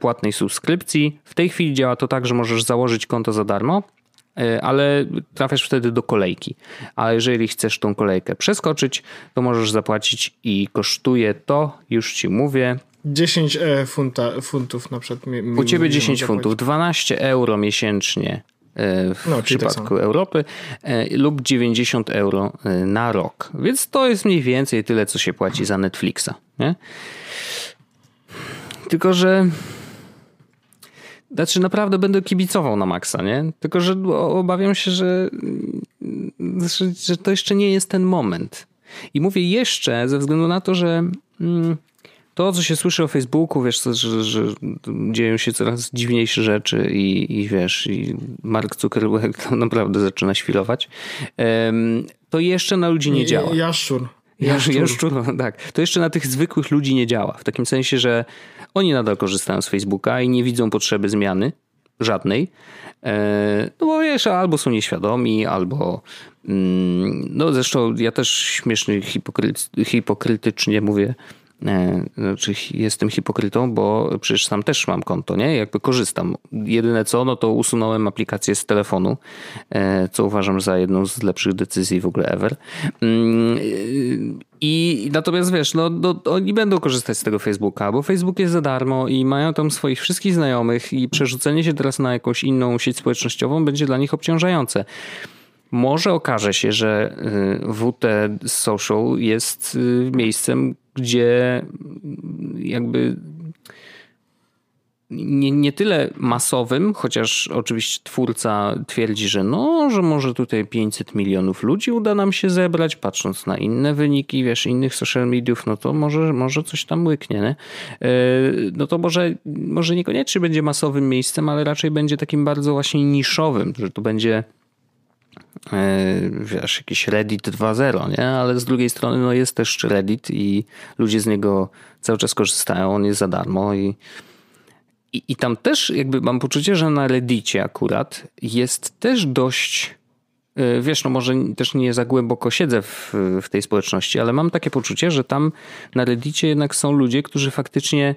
płatnej subskrypcji. W tej chwili działa to tak, że możesz założyć konto za darmo e, ale trafiasz wtedy do kolejki. A jeżeli chcesz tą kolejkę przeskoczyć, to możesz zapłacić i kosztuje to, już ci mówię, 10 e, funta, funtów na przykład. Mi, U ciebie 10 funtów, 12 euro miesięcznie e, w no, przypadku Europy e, lub 90 euro na rok. Więc to jest mniej więcej tyle, co się płaci za Netflixa. Nie? Tylko, że znaczy naprawdę będę kibicował na maksa, nie? Tylko, że obawiam się, że, że, to jeszcze nie jest ten moment. I mówię jeszcze ze względu na to, że mm, to, co się słyszy o Facebooku, wiesz, że, że dzieją się coraz dziwniejsze rzeczy i, i wiesz, i Mark Zuckerberg naprawdę zaczyna świlować, to jeszcze na ludzi nie działa. Jaszczur. Jaszczur, tak. To jeszcze na tych zwykłych ludzi nie działa. W takim sensie, że oni nadal korzystają z Facebooka i nie widzą potrzeby zmiany żadnej. E, no bo wiesz, albo są nieświadomi, albo mm, no zresztą ja też śmiesznie hipokrytycznie mówię, znaczy jestem hipokrytą, bo przecież sam też mam konto, nie? Jakby korzystam. Jedyne co, no to usunąłem aplikację z telefonu, e, co uważam za jedną z lepszych decyzji w ogóle ever. Mm, I natomiast wiesz, no, no oni będą korzystać z tego Facebooka, bo Facebook jest za darmo i mają tam swoich wszystkich znajomych i przerzucenie się teraz na jakąś inną sieć społecznościową będzie dla nich obciążające. Może okaże się, że y, WT Social jest y, miejscem, gdzie jakby nie, nie tyle masowym, chociaż oczywiście twórca twierdzi, że no, że może tutaj 500 milionów ludzi uda nam się zebrać, patrząc na inne wyniki, wiesz, innych social mediów, no to może, może coś tam łyknie, nie? E, no to może, może niekoniecznie będzie masowym miejscem, ale raczej będzie takim bardzo właśnie niszowym, że to będzie wiesz, jakiś Reddit 2.0, nie? Ale z drugiej strony no jest też Reddit i ludzie z niego cały czas korzystają, on jest za darmo i, i, i tam też jakby mam poczucie, że na Reddicie akurat jest też dość e, wiesz, no może też nie za głęboko siedzę w, w tej społeczności, ale mam takie poczucie, że tam na Reddicie jednak są ludzie, którzy faktycznie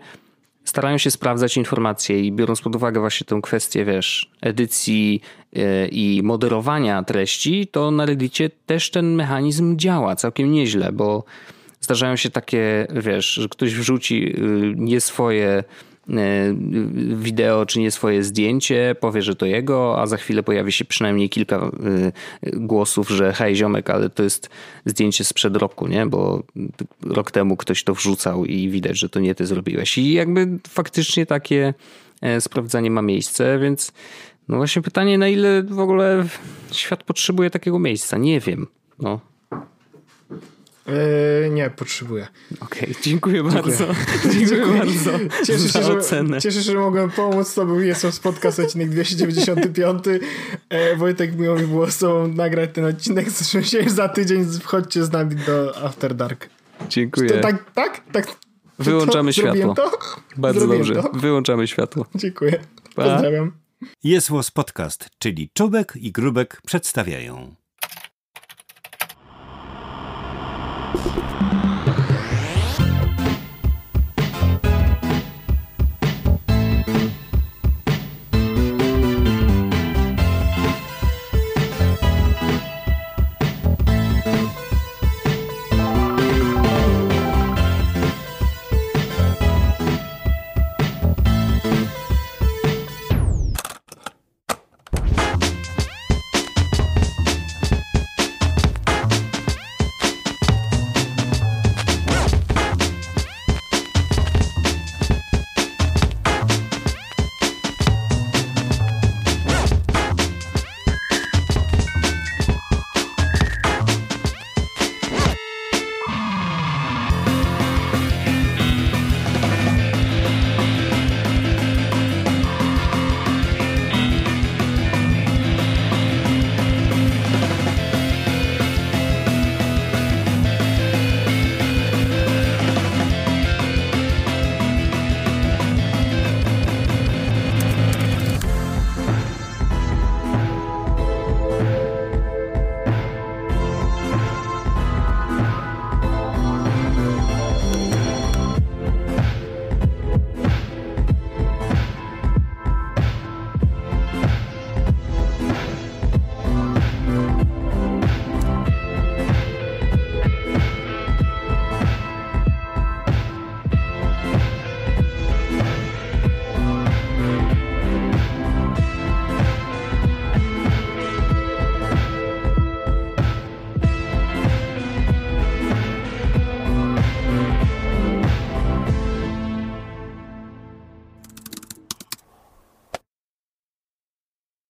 starają się sprawdzać informacje i biorąc pod uwagę właśnie tę kwestię, wiesz, edycji e, i moderowania treści, to na Reddicie też ten mechanizm działa całkiem nieźle, bo zdarzają się takie, wiesz, że ktoś wrzuci y, nie swoje wideo czy nie swoje zdjęcie, powie, że to jego, a za chwilę pojawi się przynajmniej kilka e, głosów, że hej ziomek, ale to jest zdjęcie sprzed roku, nie? Bo rok temu ktoś to wrzucał i widać, że to nie ty zrobiłeś. I jakby faktycznie takie e, sprawdzanie ma miejsce, więc no właśnie pytanie, na ile w ogóle świat potrzebuje takiego miejsca? Nie wiem. No, Eee, nie, potrzebuję. Okej, okay, dziękuję, dziękuję bardzo. Dziękuję, bardzo. Cieszę się, że, cieszę się, że mogłem pomóc Tobie. Jestem z podcast odcinek 295. E, Wojtek, miło mi było z Tobą nagrać ten odcinek. Zresztą się za tydzień wchodźcie z nami do After Dark. Dziękuję. To, tak, tak? tak Wyłączamy to, światło. To? Bardzo Zrobiłem dobrze. To? Wyłączamy światło. Dziękuję. Pa. Pozdrawiam. Jest Podcast, czyli Czubek i Grubek przedstawiają. Thank you.